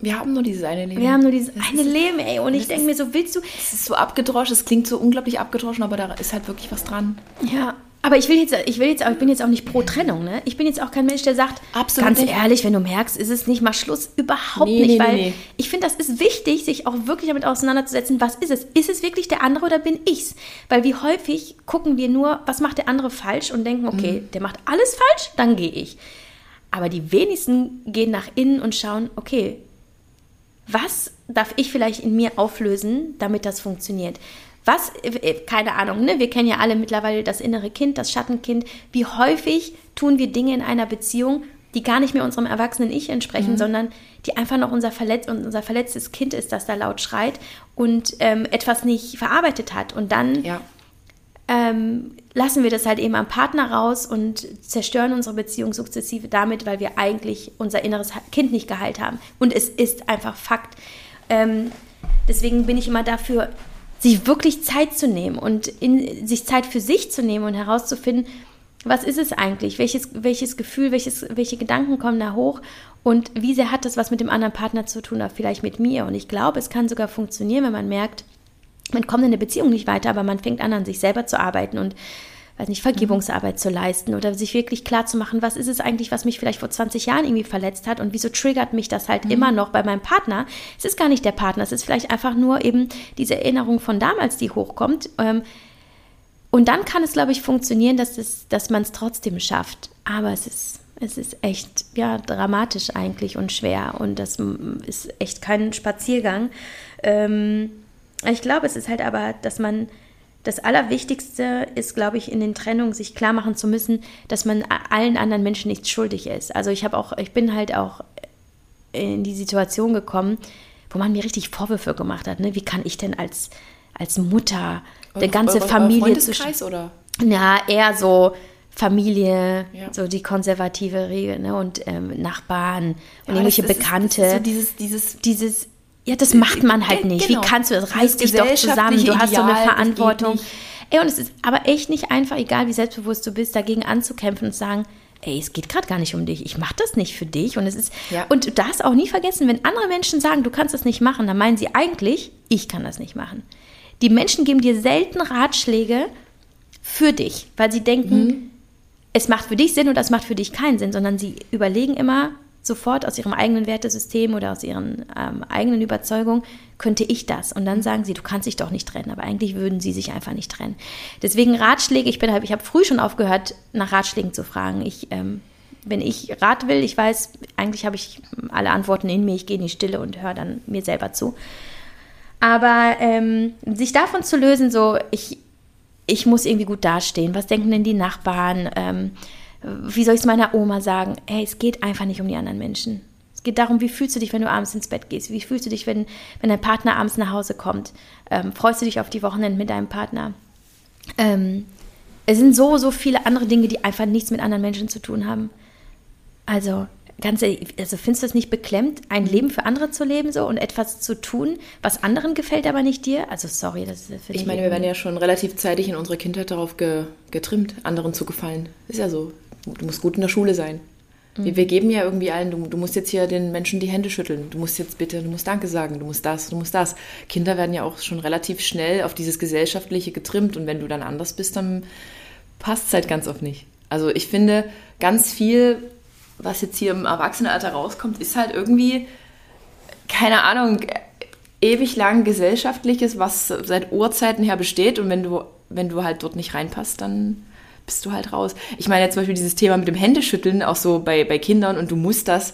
wir haben nur dieses eine Leben. Wir haben nur dieses das eine ist, Leben, ey. Und ich denke mir so, willst du. Es ist so abgedroschen, es klingt so unglaublich abgedroschen, aber da ist halt wirklich was dran. Ja, aber ich will jetzt, ich will jetzt auch, ich bin jetzt auch nicht pro Trennung, ne? Ich bin jetzt auch kein Mensch, der sagt, Absolut ganz nicht. ehrlich, wenn du merkst, ist es nicht mal Schluss, überhaupt nee, nicht, nee, weil nee, ich finde, das ist wichtig, sich auch wirklich damit auseinanderzusetzen, was ist es? Ist es wirklich der andere oder bin ich's? Weil wie häufig gucken wir nur, was macht der andere falsch und denken, okay, mhm. der macht alles falsch, dann gehe ich. Aber die wenigsten gehen nach innen und schauen, okay, was darf ich vielleicht in mir auflösen, damit das funktioniert? Was, äh, keine Ahnung, ne? wir kennen ja alle mittlerweile das innere Kind, das Schattenkind. Wie häufig tun wir Dinge in einer Beziehung, die gar nicht mehr unserem erwachsenen Ich entsprechen, mhm. sondern die einfach noch unser, verletz unser verletztes Kind ist, das da laut schreit und ähm, etwas nicht verarbeitet hat. Und dann ja. ähm, lassen wir das halt eben am Partner raus und zerstören unsere Beziehung sukzessive damit, weil wir eigentlich unser inneres Kind nicht geheilt haben. Und es ist einfach Fakt. Ähm, deswegen bin ich immer dafür, sich wirklich Zeit zu nehmen und in, sich Zeit für sich zu nehmen und herauszufinden, was ist es eigentlich? Welches, welches Gefühl, welches, welche Gedanken kommen da hoch? Und wie sehr hat das was mit dem anderen Partner zu tun, oder vielleicht mit mir? Und ich glaube, es kann sogar funktionieren, wenn man merkt, man kommt in der Beziehung nicht weiter, aber man fängt an, an sich selber zu arbeiten und weiß nicht, Vergebungsarbeit zu leisten oder sich wirklich klar zu machen, was ist es eigentlich, was mich vielleicht vor 20 Jahren irgendwie verletzt hat und wieso triggert mich das halt mhm. immer noch bei meinem Partner. Es ist gar nicht der Partner, es ist vielleicht einfach nur eben diese Erinnerung von damals, die hochkommt. Ähm, und dann kann es, glaube ich, funktionieren, dass, es, dass man es trotzdem schafft. Aber es ist, es ist echt ja, dramatisch eigentlich und schwer. Und das ist echt kein Spaziergang. Ähm, ich glaube, es ist halt aber, dass man das Allerwichtigste ist, glaube ich, in den Trennungen sich klar machen zu müssen, dass man allen anderen Menschen nichts schuldig ist. Also ich habe auch, ich bin halt auch in die Situation gekommen, wo man mir richtig Vorwürfe gemacht hat. Ne? Wie kann ich denn als, als Mutter eure, der ganze eure, Familie zu oder? Ja, eher so Familie, ja. so die konservative Regel, ne? Und ähm, Nachbarn und ja, irgendwelche das, das Bekannte. Ist, so dieses, dieses, dieses ja, das macht man halt nicht. Genau. Wie kannst du das? Reiß dich doch zusammen. Du hast so eine Verantwortung. Ey, und es ist aber echt nicht einfach, egal wie selbstbewusst du bist, dagegen anzukämpfen und zu sagen, ey, es geht gerade gar nicht um dich. Ich mache das nicht für dich. Und es ist ja. und du darfst auch nie vergessen, wenn andere Menschen sagen, du kannst das nicht machen, dann meinen sie eigentlich, ich kann das nicht machen. Die Menschen geben dir selten Ratschläge für dich, weil sie denken, mhm. es macht für dich Sinn oder es macht für dich keinen Sinn, sondern sie überlegen immer, sofort aus ihrem eigenen Wertesystem oder aus ihren ähm, eigenen Überzeugungen, könnte ich das? Und dann sagen sie, du kannst dich doch nicht trennen, aber eigentlich würden sie sich einfach nicht trennen. Deswegen Ratschläge, ich bin halt, ich habe früh schon aufgehört, nach Ratschlägen zu fragen. Ich, ähm, wenn ich Rat will, ich weiß, eigentlich habe ich alle Antworten in mir, ich gehe in die Stille und höre dann mir selber zu. Aber ähm, sich davon zu lösen, so, ich, ich muss irgendwie gut dastehen, was denken denn die Nachbarn? Ähm, wie soll ich es meiner Oma sagen? Hey, es geht einfach nicht um die anderen Menschen. Es geht darum, wie fühlst du dich, wenn du abends ins Bett gehst? Wie fühlst du dich, wenn, wenn dein Partner abends nach Hause kommt? Ähm, freust du dich auf die Wochenende mit deinem Partner? Ähm, es sind so, so viele andere Dinge, die einfach nichts mit anderen Menschen zu tun haben. Also, ganz also findest du das nicht beklemmt, ein Leben für andere zu leben so und etwas zu tun, was anderen gefällt, aber nicht dir? Also sorry, das ist für Ich meine, wir werden ja schon relativ zeitig in unserer Kindheit darauf ge getrimmt, anderen zu gefallen. Ist ja so. Du musst gut in der Schule sein. Mhm. Wir, wir, geben ja irgendwie allen, du, du, musst jetzt hier den Menschen die Hände schütteln, du musst jetzt bitte, du musst Danke sagen, du musst das, du musst das. Kinder werden ja auch schon relativ schnell auf dieses Gesellschaftliche getrimmt und wenn du dann anders bist, dann passt es halt ganz oft nicht. Also ich finde, ganz viel was jetzt hier im Erwachsenenalter rauskommt, ist halt irgendwie, keine Ahnung, ewig lang gesellschaftliches, was seit Urzeiten her besteht. Und wenn du, wenn du halt dort nicht reinpasst, dann bist du halt raus. Ich meine jetzt zum Beispiel dieses Thema mit dem Händeschütteln, auch so bei, bei Kindern und du musst das.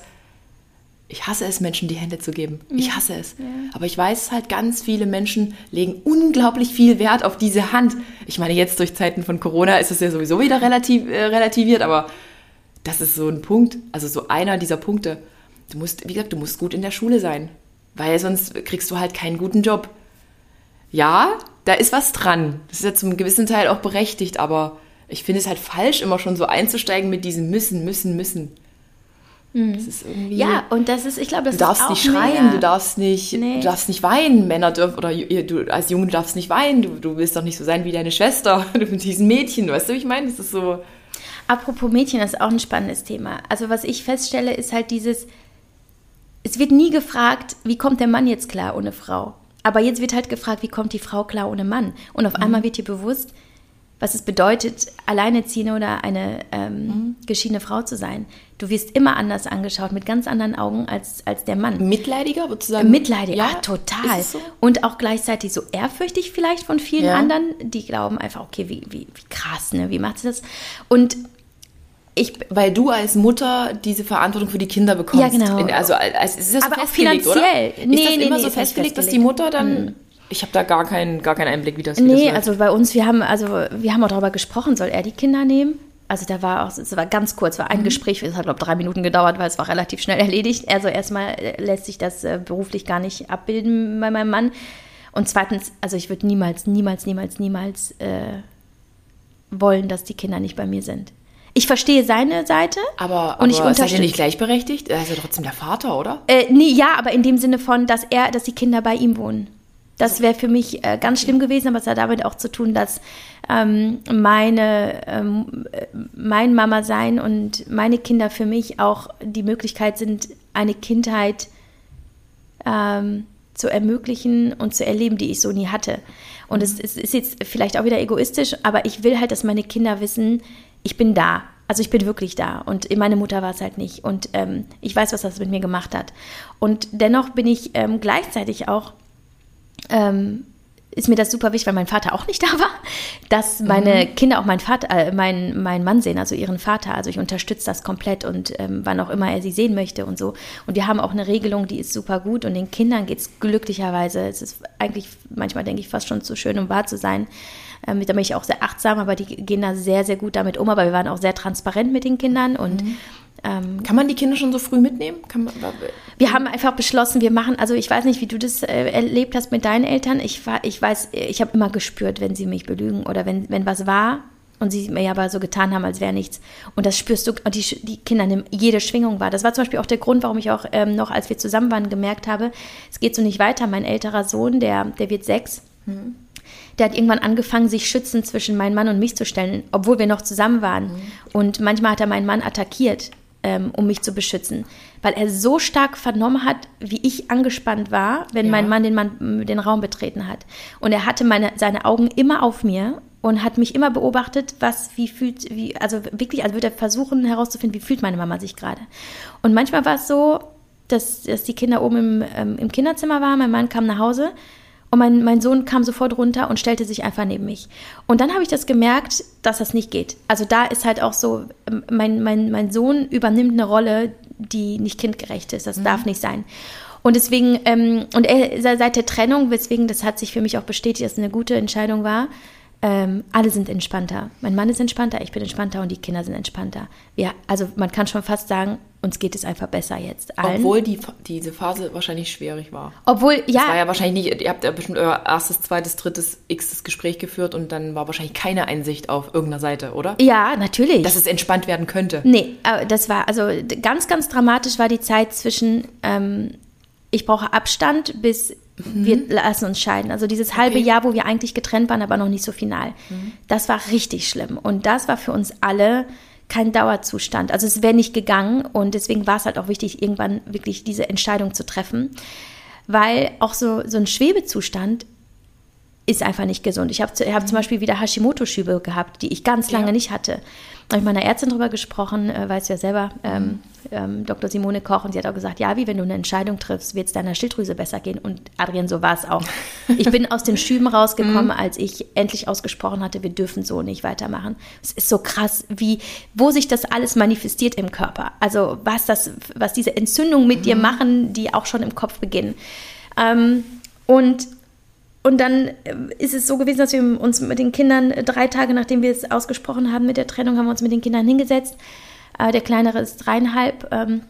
Ich hasse es, Menschen die Hände zu geben. Ja. Ich hasse es. Ja. Aber ich weiß halt, ganz viele Menschen legen unglaublich viel Wert auf diese Hand. Ich meine, jetzt durch Zeiten von Corona ist es ja sowieso wieder relativ, äh, relativiert, aber das ist so ein Punkt, also so einer dieser Punkte. Du musst, wie gesagt, du musst gut in der Schule sein, weil sonst kriegst du halt keinen guten Job. Ja, da ist was dran. Das ist ja zum gewissen Teil auch berechtigt, aber ich finde es halt falsch, immer schon so einzusteigen mit diesem müssen, müssen, müssen. Mhm. Das ist irgendwie. Ja, und das ist, ich glaube, das Du darfst nicht schreien, du darfst nicht, nee. du darfst nicht weinen. Männer dürfen, oder du als Junge, du darfst nicht weinen. Du, du willst doch nicht so sein wie deine Schwester. Du bist diesen Mädchen, weißt du, wie ich meine? Das ist so. Apropos Mädchen, das ist auch ein spannendes Thema. Also was ich feststelle, ist halt dieses, es wird nie gefragt, wie kommt der Mann jetzt klar ohne Frau? Aber jetzt wird halt gefragt, wie kommt die Frau klar ohne Mann? Und auf mhm. einmal wird dir bewusst, was es bedeutet, alleinerziehende oder eine ähm, mhm. geschiedene Frau zu sein. Du wirst immer anders angeschaut, mit ganz anderen Augen als, als der Mann. Mitleidiger, würdest du sagen? Mitleidiger, ja, total. So? Und auch gleichzeitig so ehrfürchtig vielleicht von vielen ja. anderen, die glauben einfach, okay, wie, wie, wie krass, ne? wie macht sie das? Und ich, weil du als Mutter diese Verantwortung für die Kinder bekommst. Ja, genau. In, also als, ist das Aber auch finanziell. Oder? Nee, ist das nee, immer nee, so festgelegt, dass die Mutter dann... Ich habe da gar keinen, gar keinen Einblick, wie das, wie Nee, das also bei uns, wir haben, also wir haben auch darüber gesprochen, soll er die Kinder nehmen? Also da war auch, es war ganz kurz, war ein mhm. Gespräch, es hat glaube drei Minuten gedauert, weil es war relativ schnell erledigt. Also erstmal äh, lässt sich das äh, beruflich gar nicht abbilden bei meinem Mann. Und zweitens, also ich würde niemals, niemals, niemals, niemals äh, wollen, dass die Kinder nicht bei mir sind. Ich verstehe seine Seite. Aber, und aber ich. Ist er nicht gleichberechtigt? Er ist ja trotzdem der Vater, oder? Äh, nee, ja, aber in dem Sinne von, dass er, dass die Kinder bei ihm wohnen. Das wäre für mich äh, ganz schlimm gewesen, aber es hat damit auch zu tun, dass ähm, meine, ähm, mein Mama sein und meine Kinder für mich auch die Möglichkeit sind, eine Kindheit ähm, zu ermöglichen und zu erleben, die ich so nie hatte. Und es, es ist jetzt vielleicht auch wieder egoistisch, aber ich will halt, dass meine Kinder wissen, ich bin da. Also ich bin wirklich da und meine Mutter war es halt nicht. Und ähm, ich weiß, was das mit mir gemacht hat. Und dennoch bin ich ähm, gleichzeitig auch, ähm, ist mir das super wichtig, weil mein Vater auch nicht da war, dass meine mhm. Kinder auch meinen Vater, äh, meinen, meinen Mann sehen, also ihren Vater. Also ich unterstütze das komplett und ähm, wann auch immer er sie sehen möchte und so. Und wir haben auch eine Regelung, die ist super gut und den Kindern geht es glücklicherweise. Es ist eigentlich, manchmal denke ich, fast schon zu schön, um wahr zu sein ähm, da bin ich auch sehr achtsam, aber die gehen da sehr, sehr gut damit um. Aber wir waren auch sehr transparent mit den Kindern und mhm. ähm, kann man die Kinder schon so früh mitnehmen? Man, wir haben einfach beschlossen, wir machen, also ich weiß nicht, wie du das äh, erlebt hast mit deinen Eltern. Ich, ich weiß, ich habe immer gespürt, wenn sie mich belügen oder wenn, wenn was war, und sie mir aber so getan haben, als wäre nichts. Und das spürst du, und die, die Kinder nehmen jede Schwingung wahr. Das war zum Beispiel auch der Grund, warum ich auch ähm, noch, als wir zusammen waren, gemerkt habe, es geht so nicht weiter. Mein älterer Sohn, der, der wird sechs, mhm der hat irgendwann angefangen, sich schützend zwischen meinen Mann und mich zu stellen, obwohl wir noch zusammen waren. Mhm. Und manchmal hat er meinen Mann attackiert, ähm, um mich zu beschützen, weil er so stark vernommen hat, wie ich angespannt war, wenn ja. mein Mann den, Mann den Raum betreten hat. Und er hatte meine, seine Augen immer auf mir und hat mich immer beobachtet, was, wie fühlt, wie, also wirklich, als würde er versuchen herauszufinden, wie fühlt meine Mama sich gerade. Und manchmal war es so, dass, dass die Kinder oben im, ähm, im Kinderzimmer waren, mein Mann kam nach Hause und mein, mein Sohn kam sofort runter und stellte sich einfach neben mich. Und dann habe ich das gemerkt, dass das nicht geht. Also da ist halt auch so, ähm, mein, mein, mein Sohn übernimmt eine Rolle, die nicht kindgerecht ist. Das mhm. darf nicht sein. Und deswegen, ähm, und er, seit der Trennung, weswegen das hat sich für mich auch bestätigt, dass es eine gute Entscheidung war, ähm, alle sind entspannter. Mein Mann ist entspannter, ich bin entspannter und die Kinder sind entspannter. Ja, also man kann schon fast sagen, uns geht es einfach besser jetzt allen. Obwohl die, diese Phase wahrscheinlich schwierig war. Obwohl, ja. Das war ja wahrscheinlich nicht, ihr habt ja bestimmt euer erstes, zweites, drittes, x Gespräch geführt und dann war wahrscheinlich keine Einsicht auf irgendeiner Seite, oder? Ja, natürlich. Dass es entspannt werden könnte. Nee, das war, also ganz, ganz dramatisch war die Zeit zwischen, ähm, ich brauche Abstand bis mhm. wir lassen uns scheiden. Also dieses halbe okay. Jahr, wo wir eigentlich getrennt waren, aber noch nicht so final. Mhm. Das war richtig schlimm. Und das war für uns alle kein Dauerzustand. Also es wäre nicht gegangen und deswegen war es halt auch wichtig, irgendwann wirklich diese Entscheidung zu treffen, weil auch so, so ein Schwebezustand ist einfach nicht gesund. Ich habe hab zum Beispiel wieder Hashimoto-Schübe gehabt, die ich ganz lange ja. nicht hatte. Da habe ich mit einer Ärztin drüber gesprochen, äh, weißt du ja selber, ähm, ähm, Dr. Simone Koch, und sie hat auch gesagt, ja, wie wenn du eine Entscheidung triffst, wird es deiner Schilddrüse besser gehen. Und Adrian, so war es auch. Ich bin aus den Schüben rausgekommen, mhm. als ich endlich ausgesprochen hatte, wir dürfen so nicht weitermachen. Es ist so krass, wie, wo sich das alles manifestiert im Körper. Also was das, was diese Entzündungen mit mhm. dir machen, die auch schon im Kopf beginnen. Ähm, und und dann äh, ist es so gewesen, dass wir uns mit den Kindern äh, drei Tage, nachdem wir es ausgesprochen haben mit der Trennung, haben wir uns mit den Kindern hingesetzt. Äh, der Kleinere ist dreieinhalb, ähm,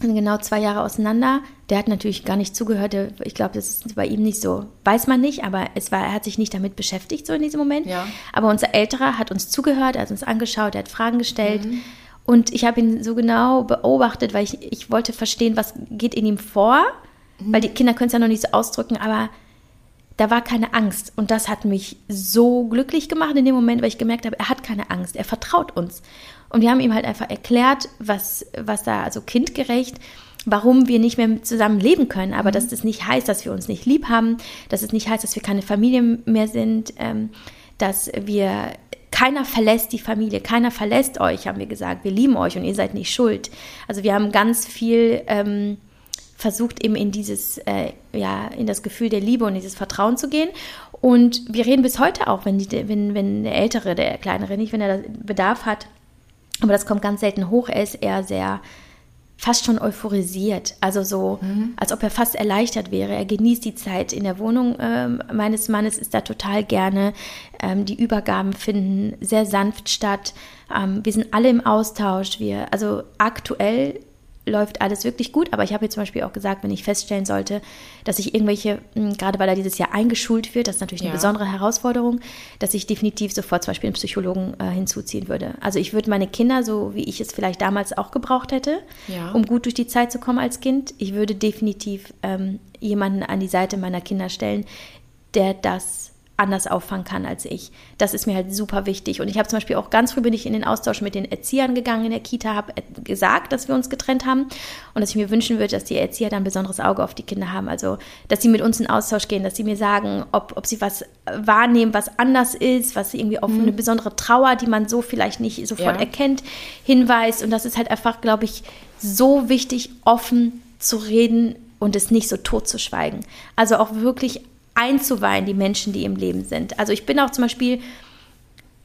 genau zwei Jahre auseinander. Der hat natürlich gar nicht zugehört. ich glaube, das ist bei ihm nicht so. Weiß man nicht, aber es war, er hat sich nicht damit beschäftigt, so in diesem Moment. Ja. Aber unser Älterer hat uns zugehört, er hat uns angeschaut, er hat Fragen gestellt. Mhm. Und ich habe ihn so genau beobachtet, weil ich, ich wollte verstehen, was geht in ihm vor. Mhm. Weil die Kinder können es ja noch nicht so ausdrücken, aber da war keine Angst. Und das hat mich so glücklich gemacht in dem Moment, weil ich gemerkt habe, er hat keine Angst, er vertraut uns. Und wir haben ihm halt einfach erklärt, was, was da, also kindgerecht, warum wir nicht mehr zusammen leben können. Aber mhm. dass das nicht heißt, dass wir uns nicht lieb haben, dass es nicht heißt, dass wir keine Familie mehr sind, ähm, dass wir keiner verlässt die Familie, keiner verlässt euch, haben wir gesagt. Wir lieben euch und ihr seid nicht schuld. Also wir haben ganz viel ähm, versucht eben in dieses, äh, ja, in das Gefühl der Liebe und dieses Vertrauen zu gehen. Und wir reden bis heute auch, wenn, die, wenn, wenn der Ältere, der Kleinere nicht, wenn er Bedarf hat, aber das kommt ganz selten hoch, er ist eher sehr fast schon euphorisiert, also so, mhm. als ob er fast erleichtert wäre. Er genießt die Zeit in der Wohnung äh, meines Mannes, ist da total gerne. Ähm, die Übergaben finden sehr sanft statt. Ähm, wir sind alle im Austausch. Wir, also aktuell läuft alles wirklich gut. Aber ich habe jetzt zum Beispiel auch gesagt, wenn ich feststellen sollte, dass ich irgendwelche, hm, gerade weil er dieses Jahr eingeschult wird, das ist natürlich eine ja. besondere Herausforderung, dass ich definitiv sofort zum Beispiel einen Psychologen äh, hinzuziehen würde. Also ich würde meine Kinder, so wie ich es vielleicht damals auch gebraucht hätte, ja. um gut durch die Zeit zu kommen als Kind, ich würde definitiv ähm, jemanden an die Seite meiner Kinder stellen, der das anders auffangen kann als ich. Das ist mir halt super wichtig. Und ich habe zum Beispiel auch ganz früh bin ich in den Austausch mit den Erziehern gegangen in der Kita, habe gesagt, dass wir uns getrennt haben und dass ich mir wünschen würde, dass die Erzieher dann ein besonderes Auge auf die Kinder haben. Also, dass sie mit uns in Austausch gehen, dass sie mir sagen, ob, ob sie was wahrnehmen, was anders ist, was irgendwie auf mhm. eine besondere Trauer, die man so vielleicht nicht sofort ja. erkennt, hinweist. Und das ist halt einfach, glaube ich, so wichtig, offen zu reden und es nicht so tot zu schweigen. Also auch wirklich einzuweihen, die Menschen, die im Leben sind. Also ich bin auch zum Beispiel,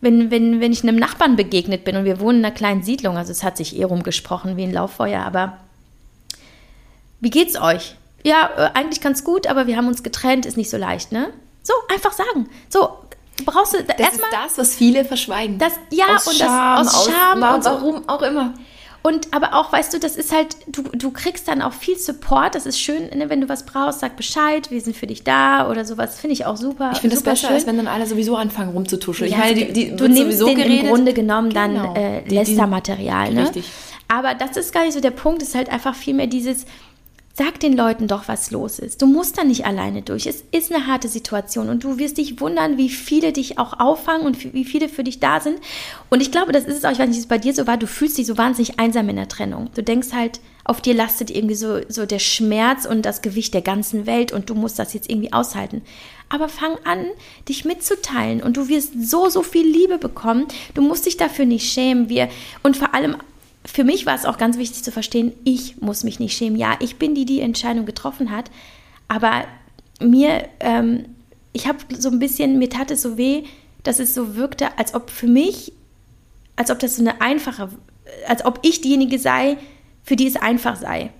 wenn, wenn, wenn ich einem Nachbarn begegnet bin und wir wohnen in einer kleinen Siedlung, also es hat sich eh rumgesprochen wie ein Lauffeuer, aber wie geht's euch? Ja, äh, eigentlich ganz gut, aber wir haben uns getrennt, ist nicht so leicht, ne? So, einfach sagen. So, brauchst du das erstmal. Das ist das, was viele verschweigen. Das, ja, aus und Scham, das aus Scham aus, und so. warum auch immer. Und aber auch, weißt du, das ist halt, du, du kriegst dann auch viel Support. Das ist schön, ne, wenn du was brauchst, sag Bescheid, wir sind für dich da oder sowas. Finde ich auch super. Ich finde das besser, schön. als wenn dann alle sowieso anfangen rumzutuscheln. Ja, ich meine, die, die du nimmst den geredet. im Grunde genommen dann genau. äh, Lästermaterial. Ne? Richtig. Aber das ist gar nicht so der Punkt. Es ist halt einfach vielmehr dieses, Sag den Leuten doch, was los ist. Du musst da nicht alleine durch. Es ist eine harte Situation und du wirst dich wundern, wie viele dich auch auffangen und wie viele für dich da sind. Und ich glaube, das ist es auch, ich weiß nicht, wie es bei dir so war, du fühlst dich so wahnsinnig einsam in der Trennung. Du denkst halt, auf dir lastet irgendwie so, so der Schmerz und das Gewicht der ganzen Welt und du musst das jetzt irgendwie aushalten. Aber fang an, dich mitzuteilen und du wirst so, so viel Liebe bekommen. Du musst dich dafür nicht schämen. Wir, und vor allem für mich war es auch ganz wichtig zu verstehen, ich muss mich nicht schämen. Ja, ich bin die, die Entscheidung getroffen hat, aber mir, ähm, ich habe so ein bisschen, mir tat es so weh, dass es so wirkte, als ob für mich, als ob das so eine einfache, als ob ich diejenige sei, für die es einfach sei.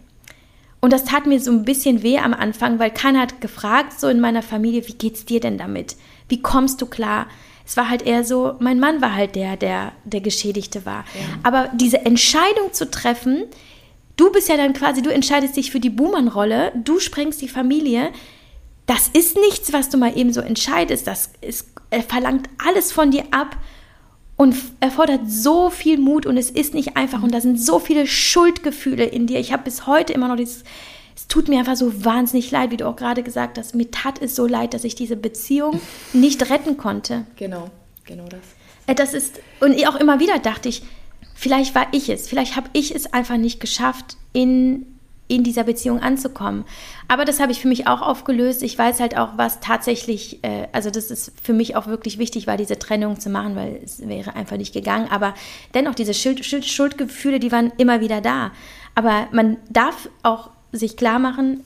Und das tat mir so ein bisschen weh am Anfang, weil keiner hat gefragt, so in meiner Familie, wie geht's dir denn damit? Wie kommst du klar? Es war halt eher so, mein Mann war halt der, der der Geschädigte war. Ja. Aber diese Entscheidung zu treffen, Du bist ja dann quasi, du entscheidest dich für die Buhmann-Rolle, du sprengst die Familie. Das ist nichts, was du mal eben so entscheidest. Das ist, er verlangt alles von dir ab und erfordert so viel Mut und es ist nicht einfach und da sind so viele Schuldgefühle in dir. Ich habe bis heute immer noch dieses, es tut mir einfach so wahnsinnig leid, wie du auch gerade gesagt hast. Mir tat es so leid, dass ich diese Beziehung nicht retten konnte. Genau, genau das. Äh, Das ist, und auch immer wieder dachte ich, vielleicht war ich es, vielleicht habe ich es einfach nicht geschafft, in, in dieser Beziehung anzukommen. Aber das habe ich für mich auch aufgelöst. Ich weiß halt auch, was tatsächlich, äh, also das ist für mich auch wirklich wichtig war, diese Trennung zu machen, weil es wäre einfach nicht gegangen. Aber dennoch, diese Schuld, Schuld, Schuldgefühle, die waren immer wieder da. Aber man darf auch sich klar machen,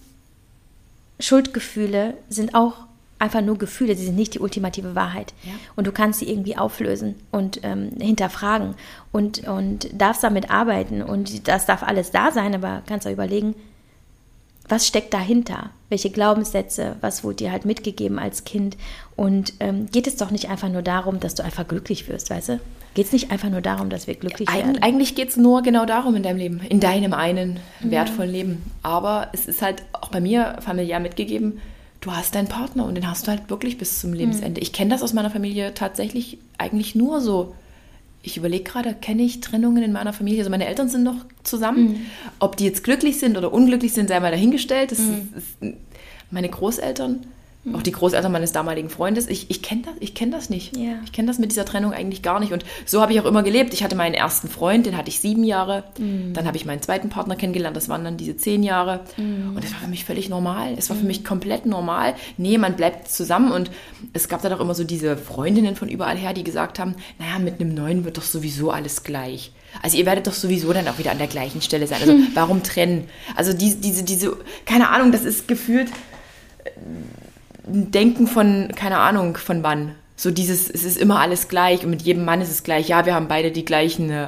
Schuldgefühle sind auch einfach nur Gefühle, sie sind nicht die ultimative Wahrheit. Ja. Und du kannst sie irgendwie auflösen und ähm, hinterfragen und, und darfst damit arbeiten. Und das darf alles da sein, aber kannst auch überlegen, was steckt dahinter? Welche Glaubenssätze, was wurde dir halt mitgegeben als Kind? Und ähm, geht es doch nicht einfach nur darum, dass du einfach glücklich wirst, weißt du? Geht es nicht einfach nur darum, dass wir glücklich Eig werden? eigentlich geht es nur genau darum in deinem Leben, in deinem einen wertvollen Leben. Aber es ist halt auch bei mir familiär mitgegeben, du hast deinen Partner und den hast du halt wirklich bis zum Lebensende. Ich kenne das aus meiner Familie tatsächlich eigentlich nur so. Ich überlege gerade, kenne ich Trennungen in meiner Familie? Also meine Eltern sind noch zusammen. Ob die jetzt glücklich sind oder unglücklich sind, sei mal dahingestellt. Das ist, ist, meine Großeltern, auch die Großeltern meines damaligen Freundes, ich, ich kenne das, ich kenn das nicht. Ja. Ich kenne das mit dieser Trennung eigentlich gar nicht. Und so habe ich auch immer gelebt. Ich hatte meinen ersten Freund, den hatte ich sieben Jahre. Dann habe ich meinen zweiten Partner kennengelernt, das waren dann diese zehn Jahre. Und das war für mich völlig normal. Es war für mich komplett normal. Nee, man bleibt zusammen. Und es gab dann auch immer so diese Freundinnen von überall her, die gesagt haben, naja, mit einem neuen wird doch sowieso alles gleich. Also ihr werdet doch sowieso dann auch wieder an der gleichen Stelle sein. Also warum trennen? Also diese, diese, diese, keine Ahnung, das ist gefühlt Denken von, keine Ahnung, von wann. So dieses, es ist immer alles gleich und mit jedem Mann ist es gleich. Ja, wir haben beide die gleichen äh,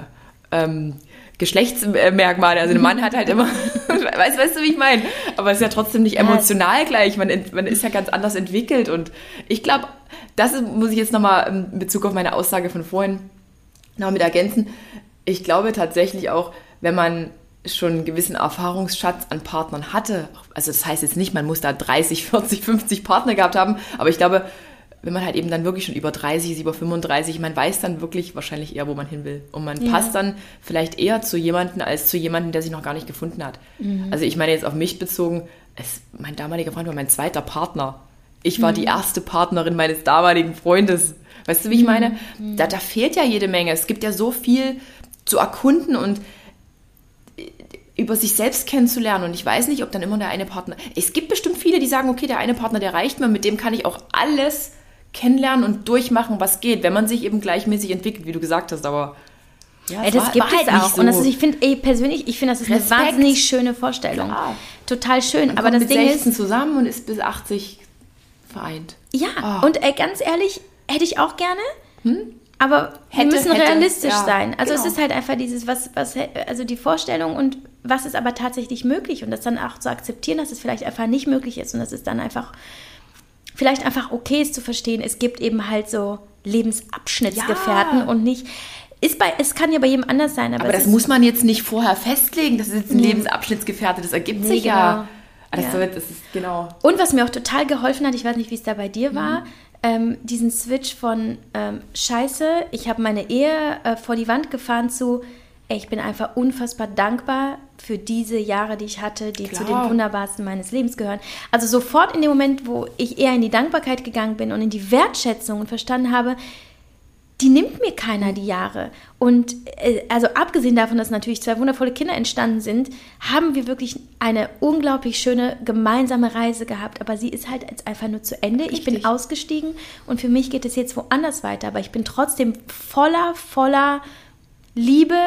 ähm, Geschlechtsmerkmale. Also ein Mann hat halt immer, weißt, weißt du, wie ich meine? Aber es ist ja trotzdem nicht emotional gleich. Man, man ist ja ganz anders entwickelt. Und ich glaube, das ist, muss ich jetzt nochmal in Bezug auf meine Aussage von vorhin noch mit ergänzen. Ich glaube tatsächlich auch, wenn man schon einen gewissen Erfahrungsschatz an Partnern hatte, also das heißt jetzt nicht, man muss da 30, 40, 50 Partner gehabt haben, aber ich glaube, wenn man halt eben dann wirklich schon über 30 ist, über 35, man weiß dann wirklich wahrscheinlich eher, wo man hin will. Und man Ja. passt dann vielleicht eher zu jemandem als zu jemandem, der sich noch gar nicht gefunden hat. Also ich meine jetzt auf mich bezogen, es, mein damaliger Freund war mein zweiter Partner. Ich war die erste Partnerin meines damaligen Freundes. Weißt du, wie ich meine? Da, da fehlt ja jede Menge. Es gibt ja so viel zu erkunden und über sich selbst kennenzulernen. Und ich weiß nicht, ob dann immer der eine Partner. Es gibt bestimmt viele, die sagen, okay, der eine Partner, der reicht mir, mit dem kann ich auch alles kennenlernen und durchmachen, was geht, wenn man sich eben gleichmäßig entwickelt, wie du gesagt hast. Aber ja, das war- gibt war halt es auch. Und das so. ist, ich finde, persönlich, ich finde, das ist Respekt. eine wahnsinnig schöne Vorstellung. Klar. Total schön. Man Aber das mit Ding 16 ist, zusammen und ist bis 80 vereint. ja, Oh. und ey, ganz ehrlich, hätte ich auch gerne. Aber Hätte, wir müssen hätte, realistisch ja, sein. Also genau. es ist halt einfach dieses, was, was, also die Vorstellung und was ist aber tatsächlich möglich und das dann auch zu akzeptieren, dass es vielleicht einfach nicht möglich ist und dass es dann einfach vielleicht einfach okay ist zu verstehen, es gibt eben halt so Lebensabschnittsgefährten Ja. und nicht. Ist bei, es kann ja bei jedem anders sein, aber, Aber das muss man jetzt nicht vorher festlegen. Das ist jetzt ein Lebensabschnittsgefährte. Das ergibt Nee, sich ja. genau. Das, Ja. das ist genau. Und was mir auch total geholfen hat, ich weiß nicht, wie es da bei dir Mhm. Ähm, diesen Switch von ähm, Scheiße, ich habe meine Ehe äh, vor die Wand gefahren zu, ey, ich bin einfach unfassbar dankbar für diese Jahre, die ich hatte, die zu den Klar. wunderbarsten meines Lebens gehören. Also sofort in dem Moment, wo ich eher in die Dankbarkeit gegangen bin und in die Wertschätzung und verstanden habe, die nimmt mir keiner die Jahre. Und äh, also abgesehen davon, dass natürlich zwei wundervolle Kinder entstanden sind, haben wir wirklich eine unglaublich schöne gemeinsame Reise gehabt. Aber sie ist halt jetzt einfach nur zu Ende. Ich bin Richtig. ausgestiegen und für mich geht es jetzt woanders weiter. Aber ich bin trotzdem voller, voller Liebe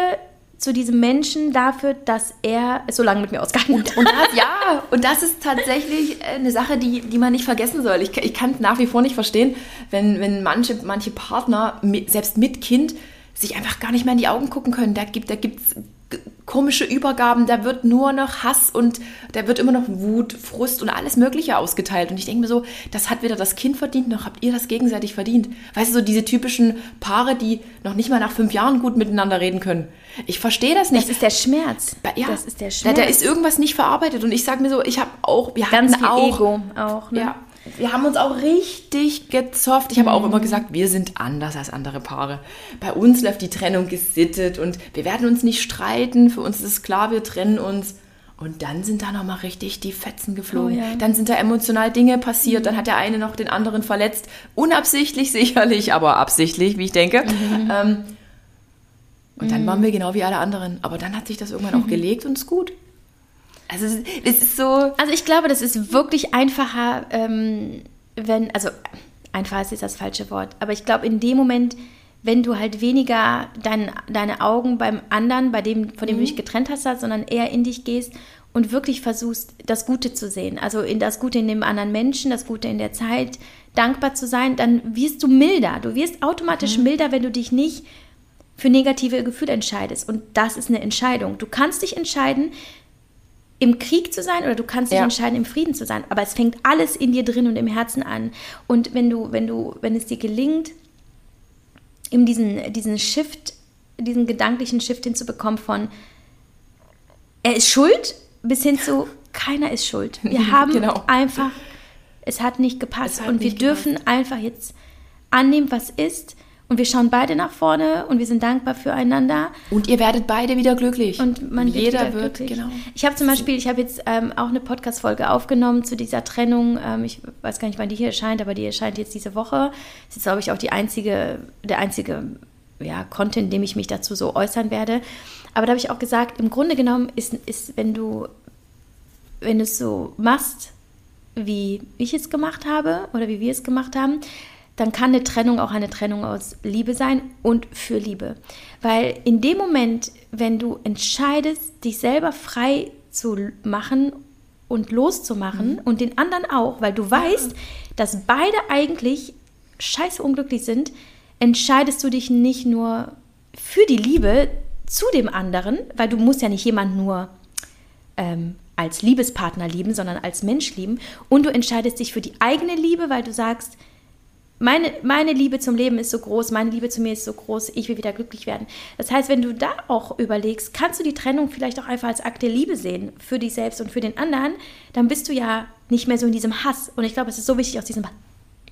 zu diesem Menschen dafür, dass er es so lange mit mir ausgehalten hat. Und das, ja, und das ist tatsächlich äh, eine Sache, die, die man nicht vergessen soll. Ich, ich kann nach wie vor nicht verstehen, wenn, wenn manche, manche Partner, mit, selbst mit Kind, sich einfach gar nicht mehr in die Augen gucken können. Da gibt es komische Übergaben, da wird nur noch Hass und da wird immer noch Wut, Frust und alles Mögliche ausgeteilt. Und ich denke mir so, das hat weder das Kind verdient, noch habt ihr das gegenseitig verdient. Weißt du, so diese typischen Paare, die noch nicht mal nach fünf Jahren gut miteinander reden können. Ich verstehe das nicht. Das ist der Schmerz. Ja, das ist der Da, Schmerz. da ist irgendwas nicht verarbeitet. Und ich sage mir so, ich habe auch, wir ganz hatten viel auch, Ego auch. Ne? ja, wir haben uns auch richtig gezofft. Ich habe auch Mhm. immer gesagt, wir sind anders als andere Paare. Bei uns läuft die Trennung gesittet und wir werden uns nicht streiten. Für uns ist es klar, wir trennen uns. Und dann sind da nochmal richtig die Fetzen geflogen. Oh ja. Dann sind da emotional Dinge passiert. Dann hat der eine noch den anderen verletzt. Unabsichtlich sicherlich, aber absichtlich, wie ich denke. Mhm. Ähm, und dann waren wir genau wie alle anderen. Aber dann hat sich das irgendwann auch gelegt und ist gut. Also es ist so... Also ich glaube, das ist wirklich einfacher, ähm, wenn, also einfacher ist jetzt das falsche Wort, aber ich glaube in dem Moment, wenn du halt weniger dein, deine Augen beim anderen, bei dem, von dem du dich getrennt hast, sondern eher in dich gehst und wirklich versuchst, das Gute zu sehen. Also in das Gute in dem anderen Menschen, das Gute in der Zeit, dankbar zu sein, dann wirst du milder. Du wirst automatisch milder, wenn du dich nicht für negative Gefühle entscheidest. Und das ist eine Entscheidung. Du kannst dich entscheiden, im Krieg zu sein oder du kannst dich Ja. entscheiden, im Frieden zu sein. Aber es fängt alles in dir drin und im Herzen an. Und wenn du, wenn du, wenn es dir gelingt, eben diesen, diesen Shift, diesen gedanklichen Shift hinzubekommen von er ist schuld bis hin zu keiner ist schuld. Wir haben Genau. einfach, es hat nicht gepasst hat und wir nicht dürfen einfach jetzt annehmen, was ist. Und wir schauen beide nach vorne und wir sind dankbar füreinander. Und ihr werdet beide wieder glücklich. Und man Jeder wird, glücklich. genau. Ich habe zum Beispiel, ich habe jetzt ähm, auch eine Podcast-Folge aufgenommen zu dieser Trennung. Ähm, ich weiß gar nicht, wann die hier erscheint, aber die erscheint jetzt diese Woche. Das ist, glaube ich, auch die einzige, der einzige ja, Content, in dem ich mich dazu so äußern werde. Aber da habe ich auch gesagt, im Grunde genommen ist, ist wenn du, wenn du es so machst, wie ich es gemacht habe oder wie wir es gemacht haben, dann kann eine Trennung auch eine Trennung aus Liebe sein und für Liebe. Weil in dem Moment, wenn du entscheidest, dich selber frei zu machen und loszumachen und den anderen auch, weil du weißt, dass beide eigentlich scheiße unglücklich sind, entscheidest du dich nicht nur für die Liebe zu dem anderen, weil du musst ja nicht jemanden nur ähm, als Liebespartner lieben, sondern als Mensch lieben. Und du entscheidest dich für die eigene Liebe, weil du sagst, meine, meine Liebe zum Leben ist so groß, meine Liebe zu mir ist so groß, ich will wieder glücklich werden. Das heißt, wenn du da auch überlegst, kannst du die Trennung vielleicht auch einfach als Akt der Liebe sehen, für dich selbst und für den anderen, dann bist du ja nicht mehr so in diesem Hass. Und ich glaube, es ist so wichtig, aus diesem,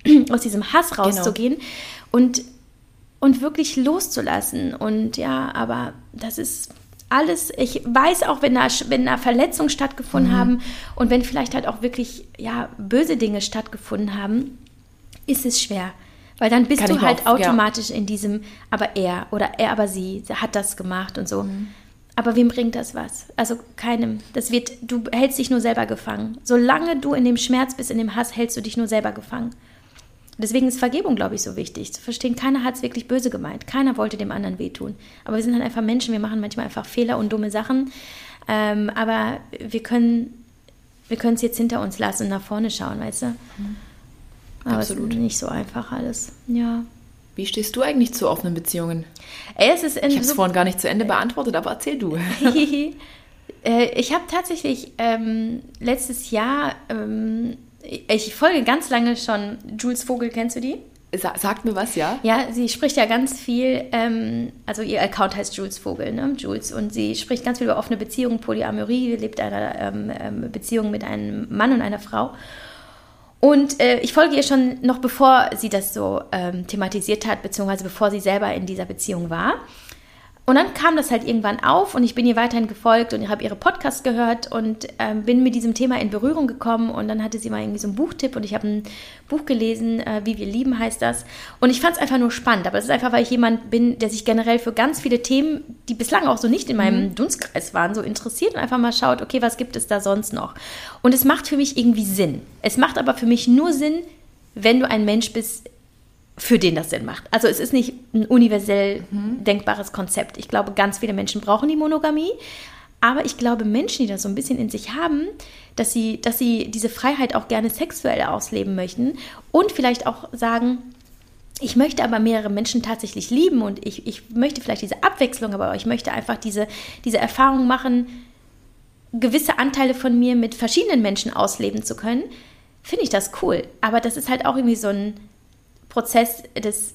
aus diesem Hass rauszugehen und, und wirklich loszulassen. Und ja, aber das ist alles, ich weiß auch, wenn da, wenn da Verletzungen stattgefunden Mhm. haben und wenn vielleicht halt auch wirklich ja, böse Dinge stattgefunden haben, ist es schwer. Weil dann bist Kann du halt ja. automatisch in diesem, aber er oder er, aber sie, hat das gemacht und so. Mhm. Aber wem bringt das was? Also keinem. Das wird, du hältst dich nur selber gefangen. Solange du in dem Schmerz bist, in dem Hass, hältst du dich nur selber gefangen. Deswegen ist Vergebung, glaube ich, so wichtig. Zu verstehen, keiner hat es wirklich böse gemeint. Keiner wollte dem anderen wehtun. Aber wir sind halt einfach Menschen, wir machen manchmal einfach Fehler und dumme Sachen. Ähm, aber wir können wir können es jetzt hinter uns lassen und nach vorne schauen, weißt du? Aber Absolut. es ist nicht so einfach alles. Ja. Wie stehst du eigentlich zu offenen Beziehungen? Ey, es ist in Ich habe es so vorhin gar nicht zu Ende beantwortet, aber erzähl du. Äh, ich habe tatsächlich ähm, letztes Jahr, ähm, ich folge ganz lange schon Jules Vogel, kennst du die? Sa sagt mir was, ja? Ja, sie spricht ja ganz viel, ähm, also ihr Account heißt Jules Vogel, ne? Jules, und sie spricht ganz viel über offene Beziehungen, Polyamorie, lebt einer ähm, ähm, Beziehung mit einem Mann und einer Frau. Und äh, ich folge ihr schon noch bevor sie das so ähm, thematisiert hat, beziehungsweise bevor sie selber in dieser Beziehung war. Und dann kam das halt irgendwann auf und ich bin ihr weiterhin gefolgt und habe ihre Podcasts gehört und ähm, bin mit diesem Thema in Berührung gekommen und dann hatte sie mal irgendwie so einen Buchtipp und ich habe ein Buch gelesen, äh, Wie wir lieben heißt das. Und ich fand es einfach nur spannend, aber es ist einfach, weil ich jemand bin, der sich generell für ganz viele Themen, die bislang auch so nicht in meinem Dunstkreis waren, so interessiert und einfach mal schaut, okay, was gibt es da sonst noch? Und es macht für mich irgendwie Sinn. Es macht aber für mich nur Sinn, wenn du ein Mensch bist, für den das Sinn macht. Also es ist nicht ein universell denkbares Konzept. Ich glaube, ganz viele Menschen brauchen die Monogamie. Aber ich glaube, Menschen, die das so ein bisschen in sich haben, dass sie, dass sie diese Freiheit auch gerne sexuell ausleben möchten und vielleicht auch sagen, ich möchte aber mehrere Menschen tatsächlich lieben und ich, ich möchte vielleicht diese Abwechslung, aber ich möchte einfach diese, diese Erfahrung machen, gewisse Anteile von mir mit verschiedenen Menschen ausleben zu können, finde ich das cool. Aber das ist halt auch irgendwie so ein Prozess des,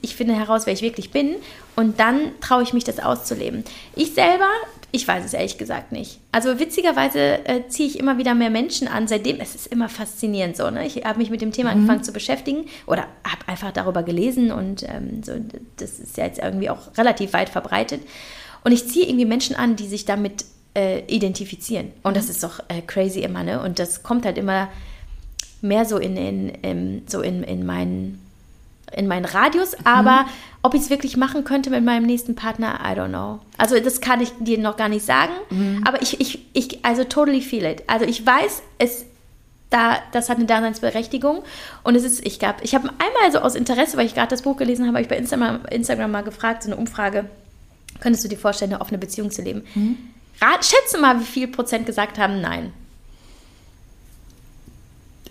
ich finde heraus, wer ich wirklich bin und dann traue ich mich, das auszuleben. Ich selber ich weiß es ehrlich gesagt nicht. Also witzigerweise äh, ziehe ich immer wieder mehr Menschen an. Seitdem, es ist immer faszinierend so. Ne? Ich habe mich mit dem Thema mhm. angefangen zu beschäftigen oder habe einfach darüber gelesen und ähm, so, das ist ja jetzt irgendwie auch relativ weit verbreitet. Und ich ziehe irgendwie Menschen an, die sich damit äh, identifizieren. Und das mhm. ist doch äh, crazy immer, ne? Und das kommt halt immer mehr so in, in, in so in, in meinen in meinen Radius, aber mhm. ob ich es wirklich machen könnte mit meinem nächsten Partner, I don't know. Also das kann ich dir noch gar nicht sagen, mhm. aber ich, ich, ich, also totally feel it. Also ich weiß, es, da, das hat eine Daseinsberechtigung und es ist, ich glaube, ich habe einmal so aus Interesse, weil ich gerade das Buch gelesen habe, habe ich bei Instagram, Instagram mal gefragt, so eine Umfrage, könntest du dir vorstellen, eine offene Beziehung zu leben? Mhm. Rat, schätze mal, wie viel Prozent gesagt haben, nein.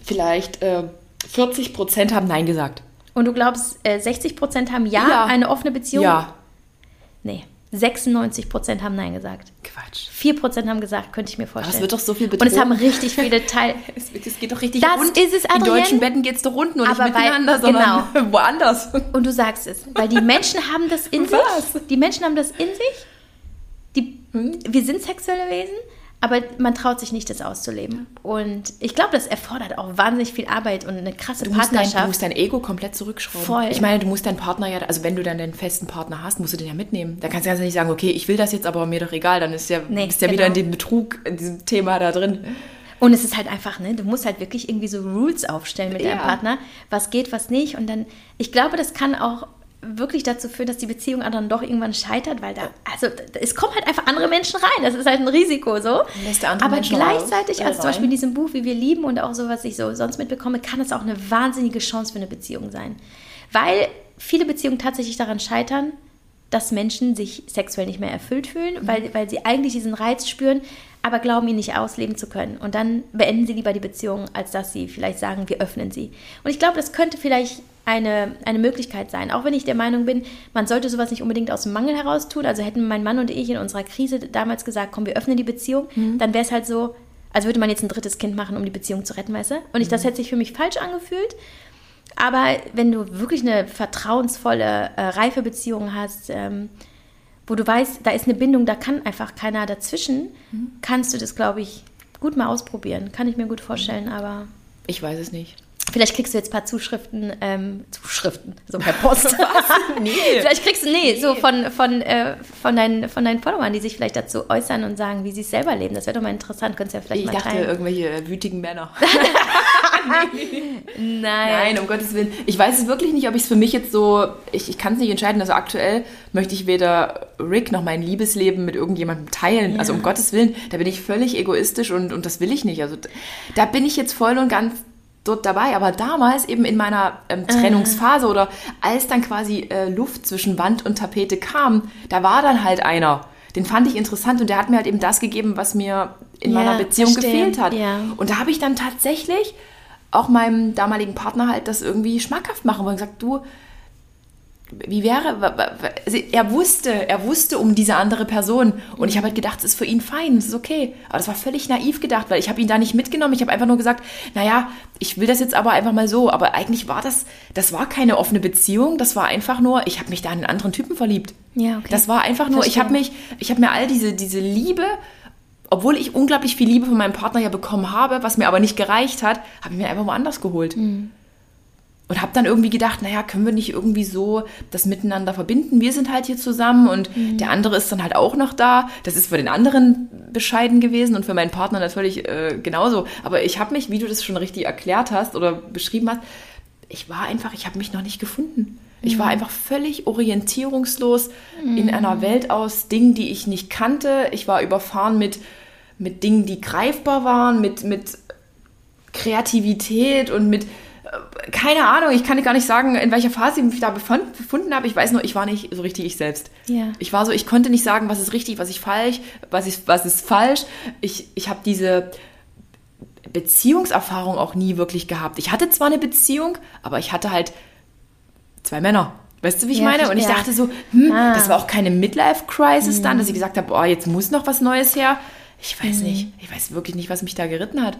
Vielleicht äh, 40 Prozent haben Nein gesagt. Und du glaubst, äh, 60 Prozent haben ja, ja, eine offene Beziehung? Ja. Nee. 96 Prozent haben Nein gesagt. Quatsch. 4 Prozent haben gesagt, könnte ich mir vorstellen. Aber es wird doch so viel betrogen. Und es haben richtig viele Teil. es, es, geht doch richtig das rund. ist es, Adrienne. In deutschen Betten geht es doch rund, nur nicht miteinander, weil, sondern genau. woanders. Und du sagst es, weil die Menschen haben das in Was? sich. Die Menschen haben das in sich. Die, hm? Wir sind sexuelle Wesen aber man traut sich nicht, das auszuleben. Und ich glaube, das erfordert auch wahnsinnig viel Arbeit und eine krasse du Partnerschaft. Dein, du musst dein Ego komplett zurückschrauben. Voll. Ich meine, du musst deinen Partner ja, also wenn du dann den festen Partner hast, musst du den ja mitnehmen. Da kannst du ja nicht sagen, okay, ich will das jetzt, aber mir doch egal. Dann ist ja, nee, bist ja genau. wieder in dem Betrug, in diesem Thema da drin. Und es ist halt einfach, ne, du musst halt wirklich irgendwie so Rules aufstellen mit ja. deinem Partner, was geht, was nicht. Und dann, ich glaube, das kann auch wirklich dazu führen, dass die Beziehung dann doch irgendwann scheitert, weil da, also es kommen halt einfach andere Menschen rein. Das ist halt ein Risiko so. Aber Menschen gleichzeitig, also zum Beispiel in diesem Buch, wie wir lieben und auch so, was ich so sonst mitbekomme, kann es auch eine wahnsinnige Chance für eine Beziehung sein. Weil viele Beziehungen tatsächlich daran scheitern, dass Menschen sich sexuell nicht mehr erfüllt fühlen, mhm. weil, weil sie eigentlich diesen Reiz spüren, aber glauben, ihn nicht ausleben zu können. Und dann beenden sie lieber die Beziehung, als dass sie vielleicht sagen, wir öffnen sie. Und ich glaube, das könnte vielleicht eine, eine Möglichkeit sein. Auch wenn ich der Meinung bin, man sollte sowas nicht unbedingt aus dem Mangel heraus tun. Also hätten mein Mann und ich in unserer Krise damals gesagt, komm, wir öffnen die Beziehung, mhm. dann wäre es halt so, als würde man jetzt ein drittes Kind machen, um die Beziehung zu retten, weißt du? Und ich, das mhm. hätte sich für mich falsch angefühlt. Aber wenn du wirklich eine vertrauensvolle, äh, reife Beziehung hast, ähm, wo du weißt, da ist eine Bindung, da kann einfach keiner dazwischen, mhm. kannst du das, glaube ich, gut mal ausprobieren. Kann ich mir gut vorstellen, aber. Ich weiß es nicht. Vielleicht kriegst du jetzt ein paar Zuschriften, ähm, Zuschriften, so per Post. nee. Vielleicht kriegst du, nee, nee. so von, von, äh, von, deinen, von deinen Followern, die sich vielleicht dazu äußern und sagen, wie sie es selber leben. Das wäre doch mal interessant, könntest du ja vielleicht ich mal dachte, teilen. irgendwelche wütigen Männer. Nein. Nein, um Gottes Willen. Ich weiß es wirklich nicht, ob ich es für mich jetzt so, ich, ich kann es nicht entscheiden. Also aktuell möchte ich weder Rick noch mein Liebesleben mit irgendjemandem teilen. Ja. Also um Gottes Willen, da bin ich völlig egoistisch und, und das will ich nicht. Also da bin ich jetzt voll und ganz dort dabei. Aber damals eben in meiner ähm, Trennungsphase oder als dann quasi äh, Luft zwischen Wand und Tapete kam, da war dann halt einer. Den fand ich interessant und der hat mir halt eben das gegeben, was mir in ja, meiner Beziehung verstehe. gefehlt hat. Ja. Und da habe ich dann tatsächlich auch meinem damaligen Partner halt das irgendwie schmackhaft machen wollen. Gesagt, du, wie wäre, also er wusste, er wusste um diese andere Person und ich habe halt gedacht, es ist für ihn fein, es ist okay. Aber das war völlig naiv gedacht, weil ich habe ihn da nicht mitgenommen. Ich habe einfach nur gesagt, naja, ich will das jetzt aber einfach mal so. Aber eigentlich war das, das war keine offene Beziehung, das war einfach nur, ich habe mich da in einen anderen Typen verliebt. Ja, okay. Das war einfach nur, Verstehe. ich habe mich, ich habe mir all diese, diese Liebe obwohl ich unglaublich viel Liebe von meinem Partner ja bekommen habe, was mir aber nicht gereicht hat, habe ich mir einfach woanders geholt. Mhm. Und habe dann irgendwie gedacht, naja, können wir nicht irgendwie so das miteinander verbinden? Wir sind halt hier zusammen und mhm. der andere ist dann halt auch noch da. Das ist für den anderen bescheiden gewesen und für meinen Partner natürlich äh, genauso. Aber ich habe mich, wie du das schon richtig erklärt hast oder beschrieben hast, ich war einfach, ich habe mich noch nicht gefunden. Ich war mhm. einfach völlig orientierungslos mhm. in einer Welt aus Dingen, die ich nicht kannte. Ich war überfahren mit, mit Dingen, die greifbar waren, mit, mit Kreativität und mit keine Ahnung, ich kann gar nicht sagen, in welcher Phase ich mich da befand, befunden habe. Ich weiß nur, ich war nicht so richtig ich selbst. Ja. Ich war so, ich konnte nicht sagen, was ist richtig, was ist falsch, was ist, was ist falsch. Ich, ich habe diese Beziehungserfahrung auch nie wirklich gehabt. Ich hatte zwar eine Beziehung, aber ich hatte halt zwei Männer. Weißt du, wie ich Ja, meine? Und ich ja. dachte so, hm, Ah. das war auch keine Midlife-Crisis dann, dass ich gesagt habe, oh, jetzt muss noch was Neues her. Ich weiß nicht. Ich weiß wirklich nicht, was mich da geritten hat.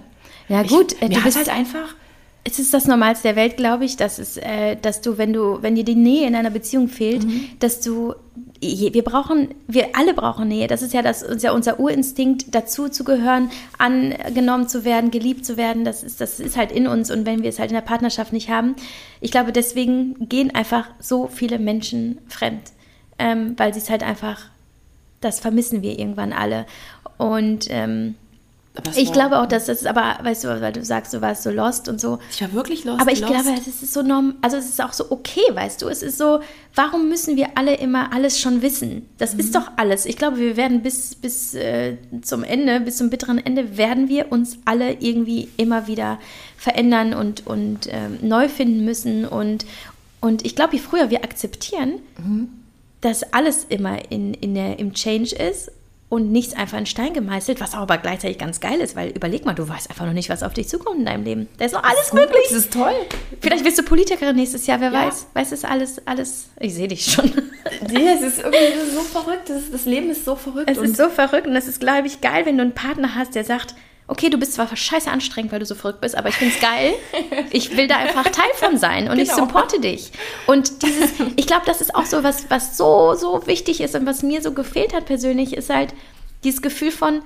Ja, Ich- gut, äh, mir du hat halt einfach. Es ist das Normalste der Welt, glaube ich, dass es, äh, dass du, wenn du, wenn dir die Nähe in einer Beziehung fehlt, dass du, wir brauchen, wir alle brauchen Nähe. Das ist ja das, ist ja unser Urinstinkt, dazu zu gehören, angenommen zu werden, geliebt zu werden. Das ist, das ist halt in uns. Und wenn wir es halt in der Partnerschaft nicht haben, ich glaube, deswegen gehen einfach so viele Menschen fremd, ähm, weil sie es halt einfach, das vermissen wir irgendwann alle. Und ähm, ich glaube auch, dass das, aber weißt du, weil du sagst, du warst so lost und so. Ich war wirklich lost. Aber ich lost. glaube, es ist so norm, also es ist auch so okay, weißt du. Es ist so, warum müssen wir alle immer alles schon wissen? Das Mhm. ist doch alles. Ich glaube, wir werden bis, bis äh, zum Ende, bis zum bitteren Ende, werden wir uns alle irgendwie immer wieder verändern und, und ähm, neu finden müssen. Und, und ich glaube, je früher wir akzeptieren, Mhm. dass alles immer in, in der, im Change ist und nichts einfach in Stein gemeißelt, was aber gleichzeitig ganz geil ist, weil überleg mal, du weißt einfach noch nicht, was auf dich zukommt in deinem Leben. Da ist noch alles möglich. Das ist toll. Vielleicht wirst du Politikerin nächstes Jahr, wer Ja. weiß. Weiß es alles, alles. Ich sehe dich schon. Nee, es ist irgendwie das ist so verrückt. Das, das Leben ist so verrückt. Es ist so verrückt und es ist, glaube ich, geil, wenn du einen Partner hast, der sagt, okay, du bist zwar scheiße anstrengend, weil du so verrückt bist, aber ich finde es geil. Ich will da einfach Teil von sein und ich Genau. supporte dich. Und dieses, ich glaube, das ist auch so was, was so, so wichtig ist und was mir so gefehlt hat persönlich, ist halt dieses Gefühl von,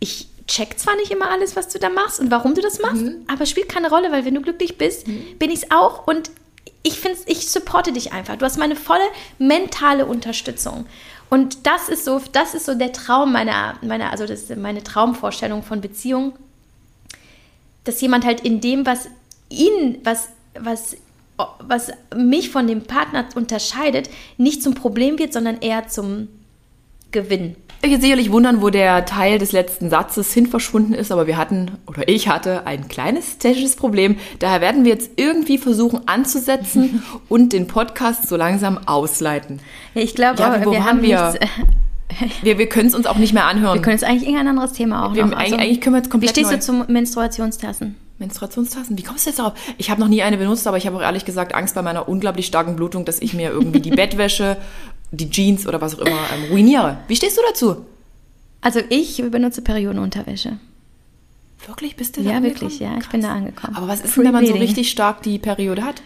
ich check zwar nicht immer alles, was du da machst und warum du das machst, aber spielt keine Rolle, weil wenn du glücklich bist, bin ich es auch und ich finde, ich supporte dich einfach. Du hast meine volle mentale Unterstützung. Und das ist so, das ist so der Traum meiner, meiner also das ist meine Traumvorstellung von Beziehung, dass jemand halt in dem, was ihn, was, was, was mich von dem Partner unterscheidet, nicht zum Problem wird, sondern eher zum Gewinn. Euch jetzt sicherlich wundern, wo der Teil des letzten Satzes hin verschwunden ist, aber wir hatten, oder ich hatte, ein kleines technisches Problem. Daher werden wir jetzt irgendwie versuchen anzusetzen und den Podcast so langsam ausleiten. Ja, ich glaube, Ja, wir haben wir? nichts. Wir, wir können es uns auch nicht mehr anhören. Wir können jetzt eigentlich irgendein anderes Thema auch Wir- noch. eigentlich- eigentlich können wir jetzt komplett Wie stehst du zum Menstruationstassen? Menstruationstassen, wie kommst du jetzt darauf? Ich habe noch nie eine benutzt, aber ich habe auch ehrlich gesagt Angst bei meiner unglaublich starken Blutung, dass ich mir irgendwie die Bettwäsche, die Jeans oder was auch immer ähm, ruiniere. Wie stehst du dazu? Also ich benutze Periodenunterwäsche. Wirklich? Bist du da Ja, angekommen? wirklich, ja. Ich bin da angekommen. Aber was ist denn, wenn man so richtig stark die Periode hat?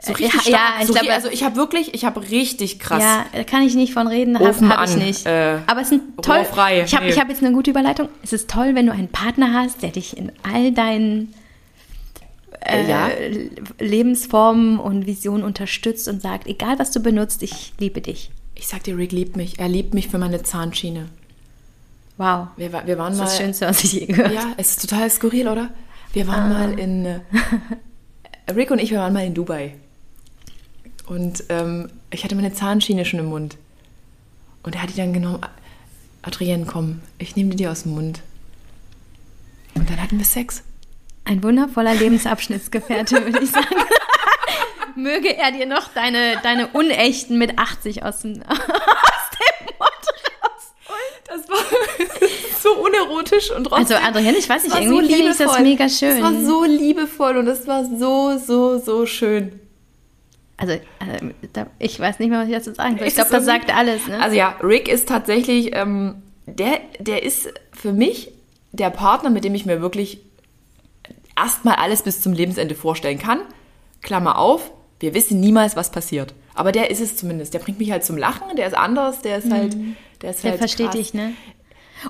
So Äh, richtig ja, ja, stark. ich so glaube- ri- also ich habe wirklich, ich habe richtig krass. Ja, da kann ich nicht von reden, habe hab ich nicht. äh, Aber es ist toll. Rohr frei, Ich habe nee. ich hab jetzt eine gute Überleitung. Es ist toll, wenn du einen Partner hast, der dich in all deinen äh, Ja. Lebensformen und Visionen unterstützt und sagt, egal was du benutzt, ich liebe dich. Ich sag dir, Rick liebt mich. Er liebt mich für meine Zahnschiene. Wow. Wir, wir waren Das mal. ist das Schönste, was ich je gehört Ja, es ist total skurril, oder? Wir waren mal in. Äh, Rick und ich, wir waren mal in Dubai. Und ähm, ich hatte meine Zahnschiene schon im Mund. Und er hat die dann genommen. Adrienne, komm, ich nehme die dir aus dem Mund. Und dann hatten wir Sex. Ein wundervoller Lebensabschnittsgefährte, würde ich sagen. Möge er dir noch deine, deine Unechten mit 80 aus dem, aus dem Mund rausholen. Das war so unerotisch und trotzdem. Also Adrienne, ich weiß nicht, irgendwie finde ich das mega schön. Es war so liebevoll und es war so, so, so schön. Also, äh, da, ich weiß nicht mehr, was ich dazu sagen soll. Ich glaube, das sagt alles, ne? Also ja, Rick ist tatsächlich, ähm, der, der ist für mich der Partner, mit dem ich mir wirklich erstmal alles bis zum Lebensende vorstellen kann. Klammer auf, wir wissen niemals, was passiert. Aber der ist es zumindest. Der bringt mich halt zum Lachen, der ist anders, der ist halt, der ist Der halt versteht krass. dich, ne?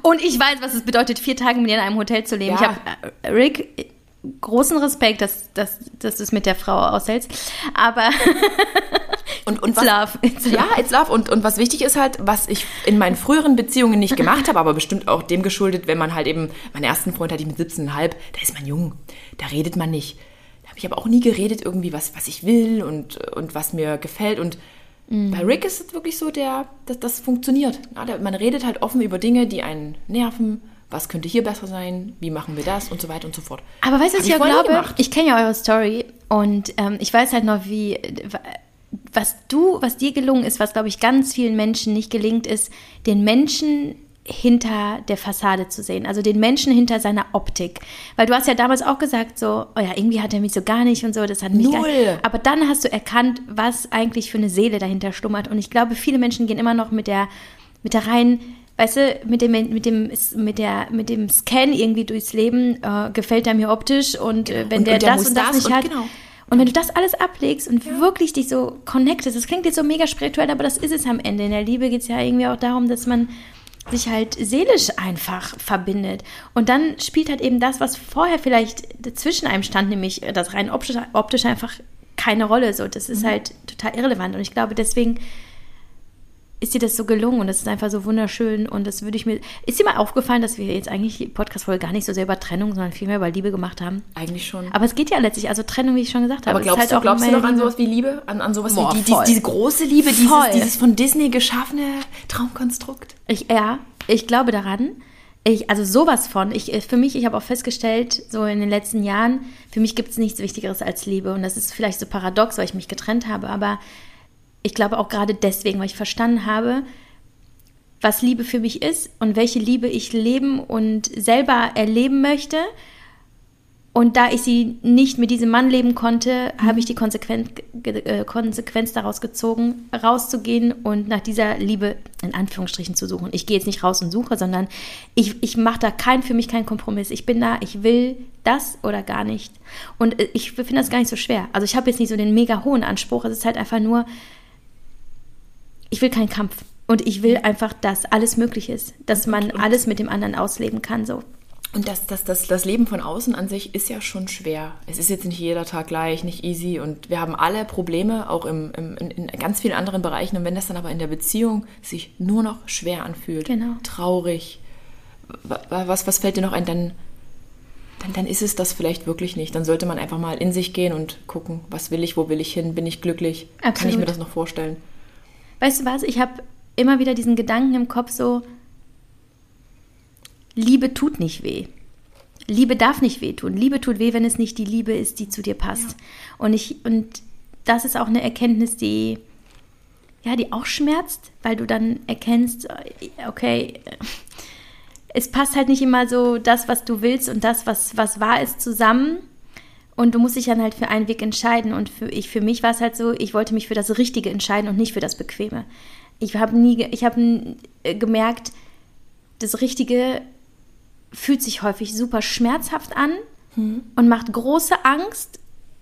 Und ich weiß, was es bedeutet, vier Tage mit dir in einem Hotel zu leben. Ja. Ich habe, äh, Rick, großen Respekt, dass, dass, dass du es mit der Frau aushältst. Aber Und, und it's was, love. It's love. Ja, it's love. Und, und was wichtig ist halt, was ich in meinen früheren Beziehungen nicht gemacht habe, aber bestimmt auch dem geschuldet, wenn man halt eben, meinen ersten Freund hatte ich mit 17,5, da ist man jung, da redet man nicht. Da habe ich aber auch nie geredet, irgendwie, was, was ich will und, und was mir gefällt. Und bei Rick ist es wirklich so, der, das, das funktioniert. Ja, der, man redet halt offen über Dinge, die einen nerven. Was könnte hier besser sein? Wie machen wir das? Und so weiter und so fort. Aber weißt du, was ich vorher nie glaube? Ich kenne ja eure Story und ähm, ich weiß halt noch, wie was du, was dir gelungen ist, was glaube ich ganz vielen Menschen nicht gelingt, ist, den Menschen hinter der Fassade zu sehen, also den Menschen hinter seiner Optik. Weil du hast ja damals auch gesagt, so, oh ja, irgendwie hat er mich so gar nicht und so, das hat mich Null. gar nicht. Aber dann hast du erkannt, was eigentlich für eine Seele dahinter schlummert. Und ich glaube, viele Menschen gehen immer noch mit der, mit der rein, weißt du, mit dem, mit dem, mit der, mit dem Scan irgendwie durchs Leben, äh, gefällt er mir optisch und äh, wenn Und- der, und der das und das, das nicht und hat. genau. Und wenn du das alles ablegst und wirklich dich so connectest, das klingt jetzt so mega spirituell, aber das ist es am Ende. In der Liebe geht es ja irgendwie auch darum, dass man sich halt seelisch einfach verbindet. Und dann spielt halt eben das, was vorher vielleicht zwischen einem stand, nämlich das rein optische, optische einfach keine Rolle. So, das ist halt total irrelevant. Und ich glaube, deswegen ist dir das so gelungen und das ist einfach so wunderschön und das würde ich mir. Ist dir mal aufgefallen, dass wir jetzt eigentlich die Podcast-Folge gar nicht so sehr über Trennung, sondern viel mehr über Liebe gemacht haben? Eigentlich schon. Aber es geht ja letztlich, also Trennung, wie ich schon gesagt habe. Aber glaubst halt du, auch glaubst du noch an sowas wie Liebe? An, an sowas Boah, wie die, die, diese große Liebe, dieses, dieses von Disney geschaffene Traumkonstrukt? Ich, ja, ich glaube daran. Ich, also sowas von. Ich, äh, für mich, ich habe auch festgestellt, so in den letzten Jahren, für mich gibt es nichts Wichtigeres als Liebe. Und das ist vielleicht so paradox, weil ich mich getrennt habe, aber ich glaube auch gerade deswegen, weil ich verstanden habe, was Liebe für mich ist und welche Liebe ich leben und selber erleben möchte. Und da ich sie nicht mit diesem Mann leben konnte, habe ich die Konsequenz, äh, Konsequenz daraus gezogen, rauszugehen und nach dieser Liebe in Anführungsstrichen zu suchen. Ich gehe jetzt nicht raus und suche, sondern ich, ich mache da kein, für mich keinen Kompromiss. Ich bin da, ich will das oder gar nicht. Und äh, ich finde das gar nicht so schwer. Also ich habe jetzt nicht so den mega hohen Anspruch. Es ist halt einfach nur, ich will keinen Kampf. Und ich will einfach, dass alles möglich ist. Dass man alles mit dem anderen ausleben kann. So. Und das, das, das, das Leben von außen an sich ist ja schon schwer. Es ist jetzt nicht jeder Tag gleich, nicht easy. Und wir haben alle Probleme, auch im, im, in, ganz vielen anderen Bereichen. Und wenn das dann aber in der Beziehung sich nur noch schwer anfühlt, Genau. traurig, wa- wa- was, was fällt dir noch ein, dann, dann, dann ist es das vielleicht wirklich nicht. Dann sollte man einfach mal in sich gehen und gucken, was will ich, wo will ich hin, bin ich glücklich, kann ich Absolut. mir das noch vorstellen. Weißt du was? Ich habe immer wieder diesen Gedanken im Kopf so, Liebe tut nicht weh. Liebe darf nicht wehtun. Liebe tut weh, wenn es nicht die Liebe ist, die zu dir passt. Und ich, und das ist auch eine Erkenntnis, die, ja, die auch schmerzt, weil du dann erkennst, okay, es passt halt nicht immer so das, was du willst und das, was, was wahr ist, zusammen. Und du musst dich dann halt für einen Weg entscheiden. Und für, ich, für mich war es halt so, ich wollte mich für das Richtige entscheiden und nicht für das Bequeme. Ich habe nie, ich habe äh, gemerkt, das Richtige fühlt sich häufig super schmerzhaft an und macht große Angst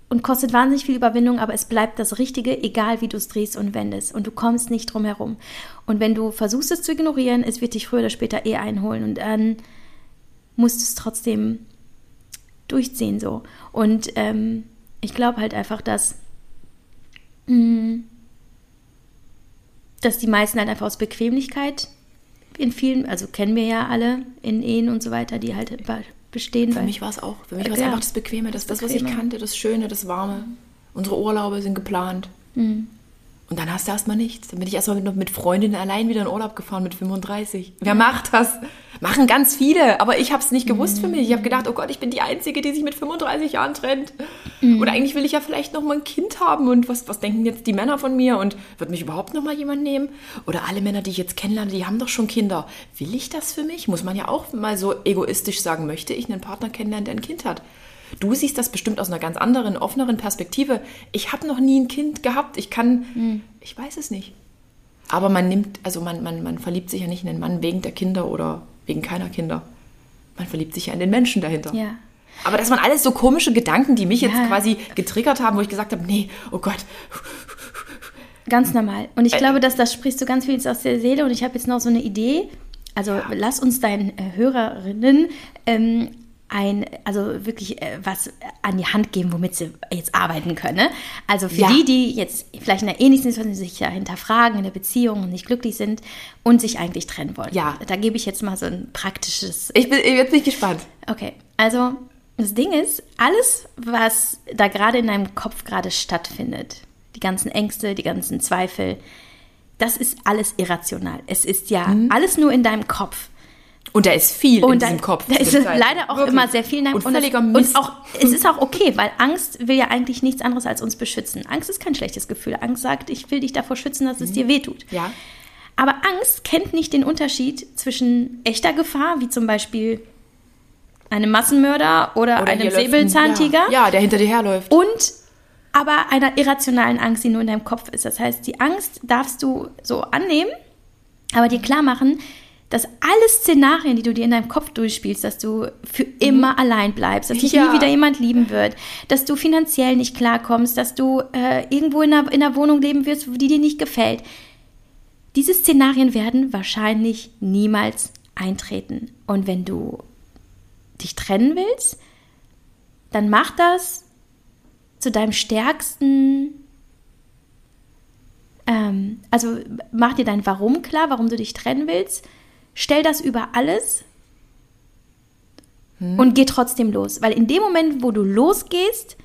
und kostet wahnsinnig viel Überwindung, aber es bleibt das Richtige, egal wie du es drehst und wendest. Und du kommst nicht drum herum. Und wenn du versuchst, es zu ignorieren, es wird dich früher oder später eh einholen. Und dann musst du es trotzdem durchziehen so. Und ähm, ich glaube halt einfach, dass, mh, dass die meisten halt einfach aus Bequemlichkeit in vielen, also kennen wir ja alle in Ehen und so weiter, die halt be- bestehen. Für mich war es auch. Für mich war es Ja. einfach das Bequeme, das, das, was ich kannte, das Schöne, das Warme. Unsere Urlaube sind geplant. Mhm. Und dann hast du erstmal nichts. Dann bin ich erstmal mit, mit Freundinnen allein wieder in Urlaub gefahren mit 35. Wer macht das? Machen ganz viele, aber ich habe es nicht gewusst für mich. Ich habe gedacht, oh Gott, ich bin die Einzige, die sich mit 35 Jahren trennt. Und eigentlich will ich ja vielleicht noch mal ein Kind haben. Und was, was denken jetzt die Männer von mir? Und wird mich überhaupt noch mal jemand nehmen? Oder alle Männer, die ich jetzt kennenlerne, die haben doch schon Kinder. Will ich das für mich? Muss man ja auch mal so egoistisch sagen, möchte ich einen Partner kennenlernen, der ein Kind hat? Du siehst das bestimmt aus einer ganz anderen, offeneren Perspektive. Ich habe noch nie ein Kind gehabt. Ich kann, ich weiß es nicht. Aber man nimmt, also man, man, man verliebt sich ja nicht in den Mann wegen der Kinder oder wegen keiner Kinder. Man verliebt sich ja in den Menschen dahinter. Ja. Aber das waren alles so komische Gedanken, die mich jetzt Ja. quasi getriggert haben, wo ich gesagt habe, nee, oh Gott, Ganz normal. Und ich Äh, glaube, dass das sprichst du ganz viel aus der Seele. Und ich habe jetzt noch so eine Idee. Also lass uns deinen äh, Hörerinnen ähm, ein, also wirklich äh, was an die Hand geben, womit sie jetzt arbeiten können. ne? Also für Ja. die, die jetzt vielleicht in der ähnlichen Situation sich ja hinterfragen in der Beziehung und nicht glücklich sind und sich eigentlich trennen wollen. Ja. Da gebe ich jetzt mal so ein praktisches ich bin, jetzt bin ich gespannt. Okay, also das Ding ist, alles, was da gerade in deinem Kopf gerade stattfindet, die ganzen Ängste, die ganzen Zweifel, das ist alles irrational. Es ist ja Mhm. alles nur in deinem Kopf. Und da ist viel in Und da, diesem Kopf. da ist es leider auch Wirklich. immer sehr viel in deinem Und und Mist. auch es ist auch okay, weil Angst will ja eigentlich nichts anderes als uns beschützen. Angst ist kein schlechtes Gefühl. Angst sagt, ich will dich davor schützen, dass es dir wehtut. ja. Aber Angst kennt nicht den Unterschied zwischen echter Gefahr, wie zum Beispiel einem Massenmörder oder, Oder einem Säbelzahntiger, Ja, ja, der hinter dir herläuft. und aber einer irrationalen Angst, die nur in deinem Kopf ist. Das heißt, die Angst darfst du so annehmen, aber dir klar machen, dass alle Szenarien, die du dir in deinem Kopf durchspielst, dass du für immer allein bleibst, dass dich Ja. nie wieder jemand lieben wird, dass du finanziell nicht klarkommst, dass du äh, irgendwo in einer, in einer Wohnung leben wirst, die dir nicht gefällt. Diese Szenarien werden wahrscheinlich niemals eintreten. Und wenn du dich trennen willst, dann mach das zu deinem stärksten, ähm, also mach dir dein Warum klar, warum du dich trennen willst, stell das über alles und geh trotzdem los. Weil in dem Moment, wo du losgehst,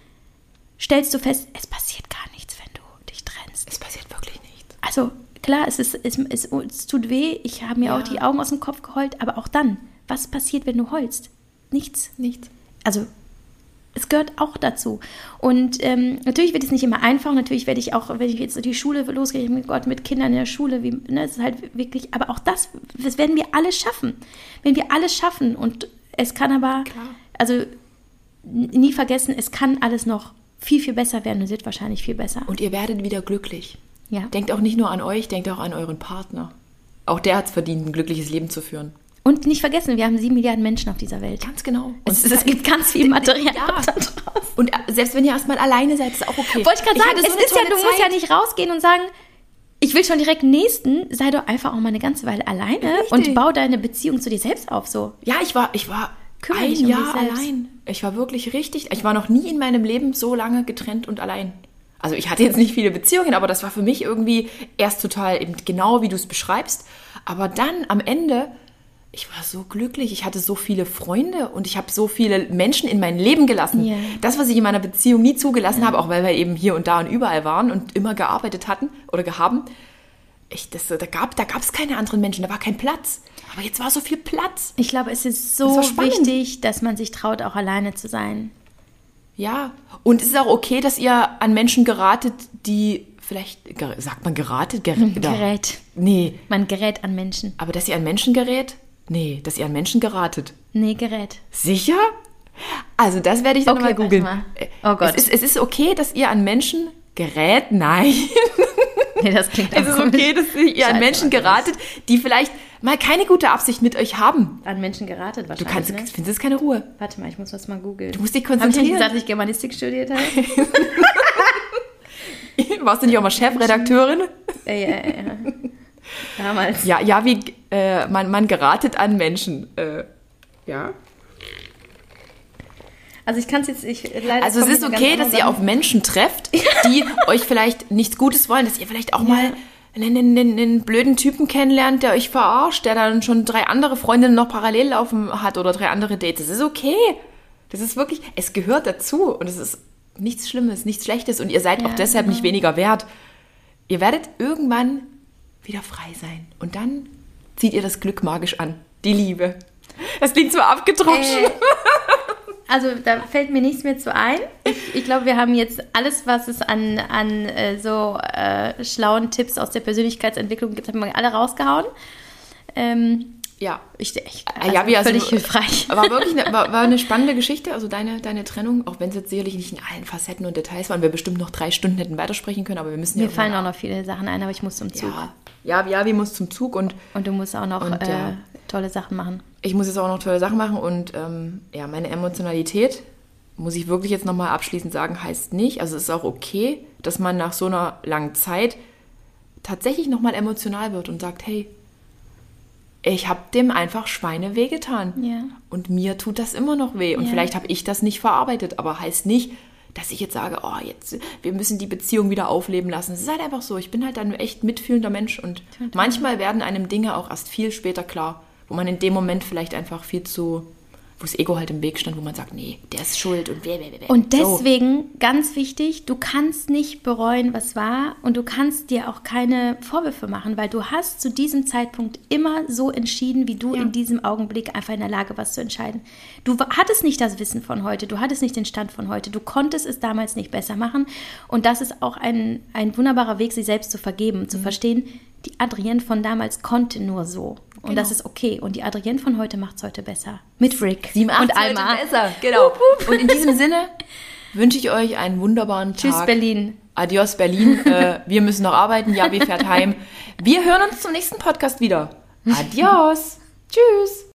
stellst du fest, es passiert gar nichts, wenn du dich trennst. Es passiert wirklich nichts. Also klar, es, ist, es, es, es tut weh, ich habe mir Ja. auch die Augen aus dem Kopf geheult, aber auch dann, was passiert, wenn du heulst? Nichts. Nichts. Also es gehört auch dazu. Und ähm, natürlich wird es nicht immer einfach. Natürlich werde ich auch, wenn ich jetzt die Schule losgehe, mit Gott, mit Kindern in der Schule, wie, ne, es ist halt wirklich, aber auch das, das werden wir alle schaffen. Wenn wir alles schaffen und es kann aber, Klar. also nie vergessen, es kann alles noch viel, viel besser werden und wird wahrscheinlich viel besser. Und ihr werdet wieder glücklich. ja. Denkt auch nicht nur an euch, denkt auch an euren Partner. Auch der hat es verdient, ein glückliches Leben zu führen. Und nicht vergessen, wir haben sieben Milliarden Menschen auf dieser Welt. Ganz genau. Es, es gibt ganz viel Material Ja. da draußen. Und äh, selbst wenn ihr erstmal alleine seid, ist auch okay. Wollte ich gerade sagen, es so ist ja, du tolle musst ja Zeit. nicht rausgehen und sagen, ich will schon direkt nächsten, sei doch einfach auch mal eine ganze Weile alleine Richtig. und bau deine Beziehung zu dir selbst auf so. Ja, ich war, ich war Kümmere ein um Jahr selbst. allein. Ich war wirklich richtig. Ich war noch nie in meinem Leben so lange getrennt und allein. Also ich hatte jetzt nicht viele Beziehungen, aber das war für mich irgendwie erst total eben genau, wie du es beschreibst. Aber dann am Ende, ich war so glücklich. Ich hatte so viele Freunde und ich habe so viele Menschen in mein Leben gelassen. Ja. Das, was ich in meiner Beziehung nie zugelassen habe, auch weil wir eben hier und da und überall waren und immer gearbeitet hatten oder gehaben. Ich, das, da gab da gab's keine anderen Menschen, da war kein Platz. Aber jetzt war so viel Platz. Ich glaube, es ist Das so spannend. wichtig, dass man sich traut, auch alleine zu sein. Ja, und es ist auch okay, dass ihr an Menschen geratet, die vielleicht, sagt man geratet? Ger Gerät. Nee, Man gerät an Menschen. aber dass ihr an Menschen gerät? Nee, dass ihr an Menschen geratet. Nee, gerät. Sicher? Also das werde ich dann Okay, mal googeln. mal. Äh, Oh Gott. Es ist, es ist okay, dass ihr an Menschen gerät? Nein. Nee, das klingt Es ist okay, dass ihr Scheiße, an Menschen geratet, die vielleicht mal keine gute Absicht mit euch haben. An Menschen geratet Du wahrscheinlich. kannst, ne? findest es keine Ruhe. Warte mal, ich muss was mal googeln. Du musst dich Hab ich nicht konzentrieren. gesagt, dass ich Germanistik studiert habe? Warst du nicht auch mal Chefredakteurin? ja, ja, ja. Damals. Ja, ja, wie äh, man, man geratet an Menschen. Äh, ja. Also ich kann es jetzt, ich leider. Also es ist okay, dass ihr auf Menschen trefft, die euch vielleicht nichts Gutes wollen, dass ihr vielleicht auch mal einen, einen, einen blöden Typen kennenlernt, der euch verarscht, der dann schon drei andere Freundinnen noch parallel laufen hat oder drei andere Dates. Das ist okay. Das ist wirklich, es gehört dazu und es ist nichts Schlimmes, nichts Schlechtes und ihr seid auch Ja, deshalb genau. nicht weniger wert. Ihr werdet irgendwann wieder frei sein und dann zieht ihr das Glück magisch an. Die Liebe. Das klingt zwar abgedroschen. Äh, also da fällt mir nichts mehr zu ein. Ich, ich glaube, wir haben jetzt alles, was es an, an äh, so äh, schlauen Tipps aus der Persönlichkeitsentwicklung gibt, haben wir alle rausgehauen. Ähm, ja. ich, ich Ah, also ja, wie also- völlig hilfreich. War wirklich eine, war, war eine spannende Geschichte, also deine, deine Trennung, auch wenn es jetzt sicherlich nicht in allen Facetten und Details waren, wir bestimmt noch drei Stunden hätten weitersprechen können, aber wir müssen Mir ja fallen auch noch viele Sachen ein, aber ich muss zum Zug. ja, ja, ja, wir muss zum Zug und Und du musst auch noch Und, äh, ja. tolle Sachen machen. ich muss jetzt auch noch tolle Sachen machen und ähm, ja, meine Emotionalität, muss ich wirklich jetzt nochmal abschließend sagen, heißt nicht, also es ist auch okay, dass man nach so einer langen Zeit tatsächlich nochmal emotional wird und sagt, hey, ich habe dem einfach Schweine wehgetan. Ja. Und mir tut das immer noch weh. Und Ja. vielleicht habe ich das nicht verarbeitet, aber heißt nicht, dass ich jetzt sage, oh, jetzt, wir müssen die Beziehung wieder aufleben lassen. Es ist halt einfach so. Ich bin halt ein echt mitfühlender Mensch und manchmal werden einem Dinge auch erst viel später klar, wo man in dem Moment vielleicht einfach viel zu wo das Ego halt im Weg stand, wo man sagt, nee, der ist schuld und wer, wer, wer. Und deswegen, so. ganz wichtig, du kannst nicht bereuen, was war und du kannst dir auch keine Vorwürfe machen, weil du hast zu diesem Zeitpunkt immer so entschieden, wie du ja. in diesem Augenblick einfach in der Lage warst zu entscheiden. Du hattest nicht das Wissen von heute, du hattest nicht den Stand von heute, du konntest es damals nicht besser machen und das ist auch ein, ein wunderbarer Weg, sich selbst zu vergeben, mhm. zu verstehen, die Adrienne von damals konnte nur so. Und genau. das ist okay. Und die Adrienne von heute macht es heute besser. Mit Rick Sie und Alma. besser. Genau. Und in diesem Sinne wünsche ich euch einen wunderbaren Tag. Tschüss, Berlin. Adios, Berlin. äh, wir müssen noch arbeiten. Ja, wir fährt heim. Wir hören uns zum nächsten Podcast wieder. Adios. Tschüss.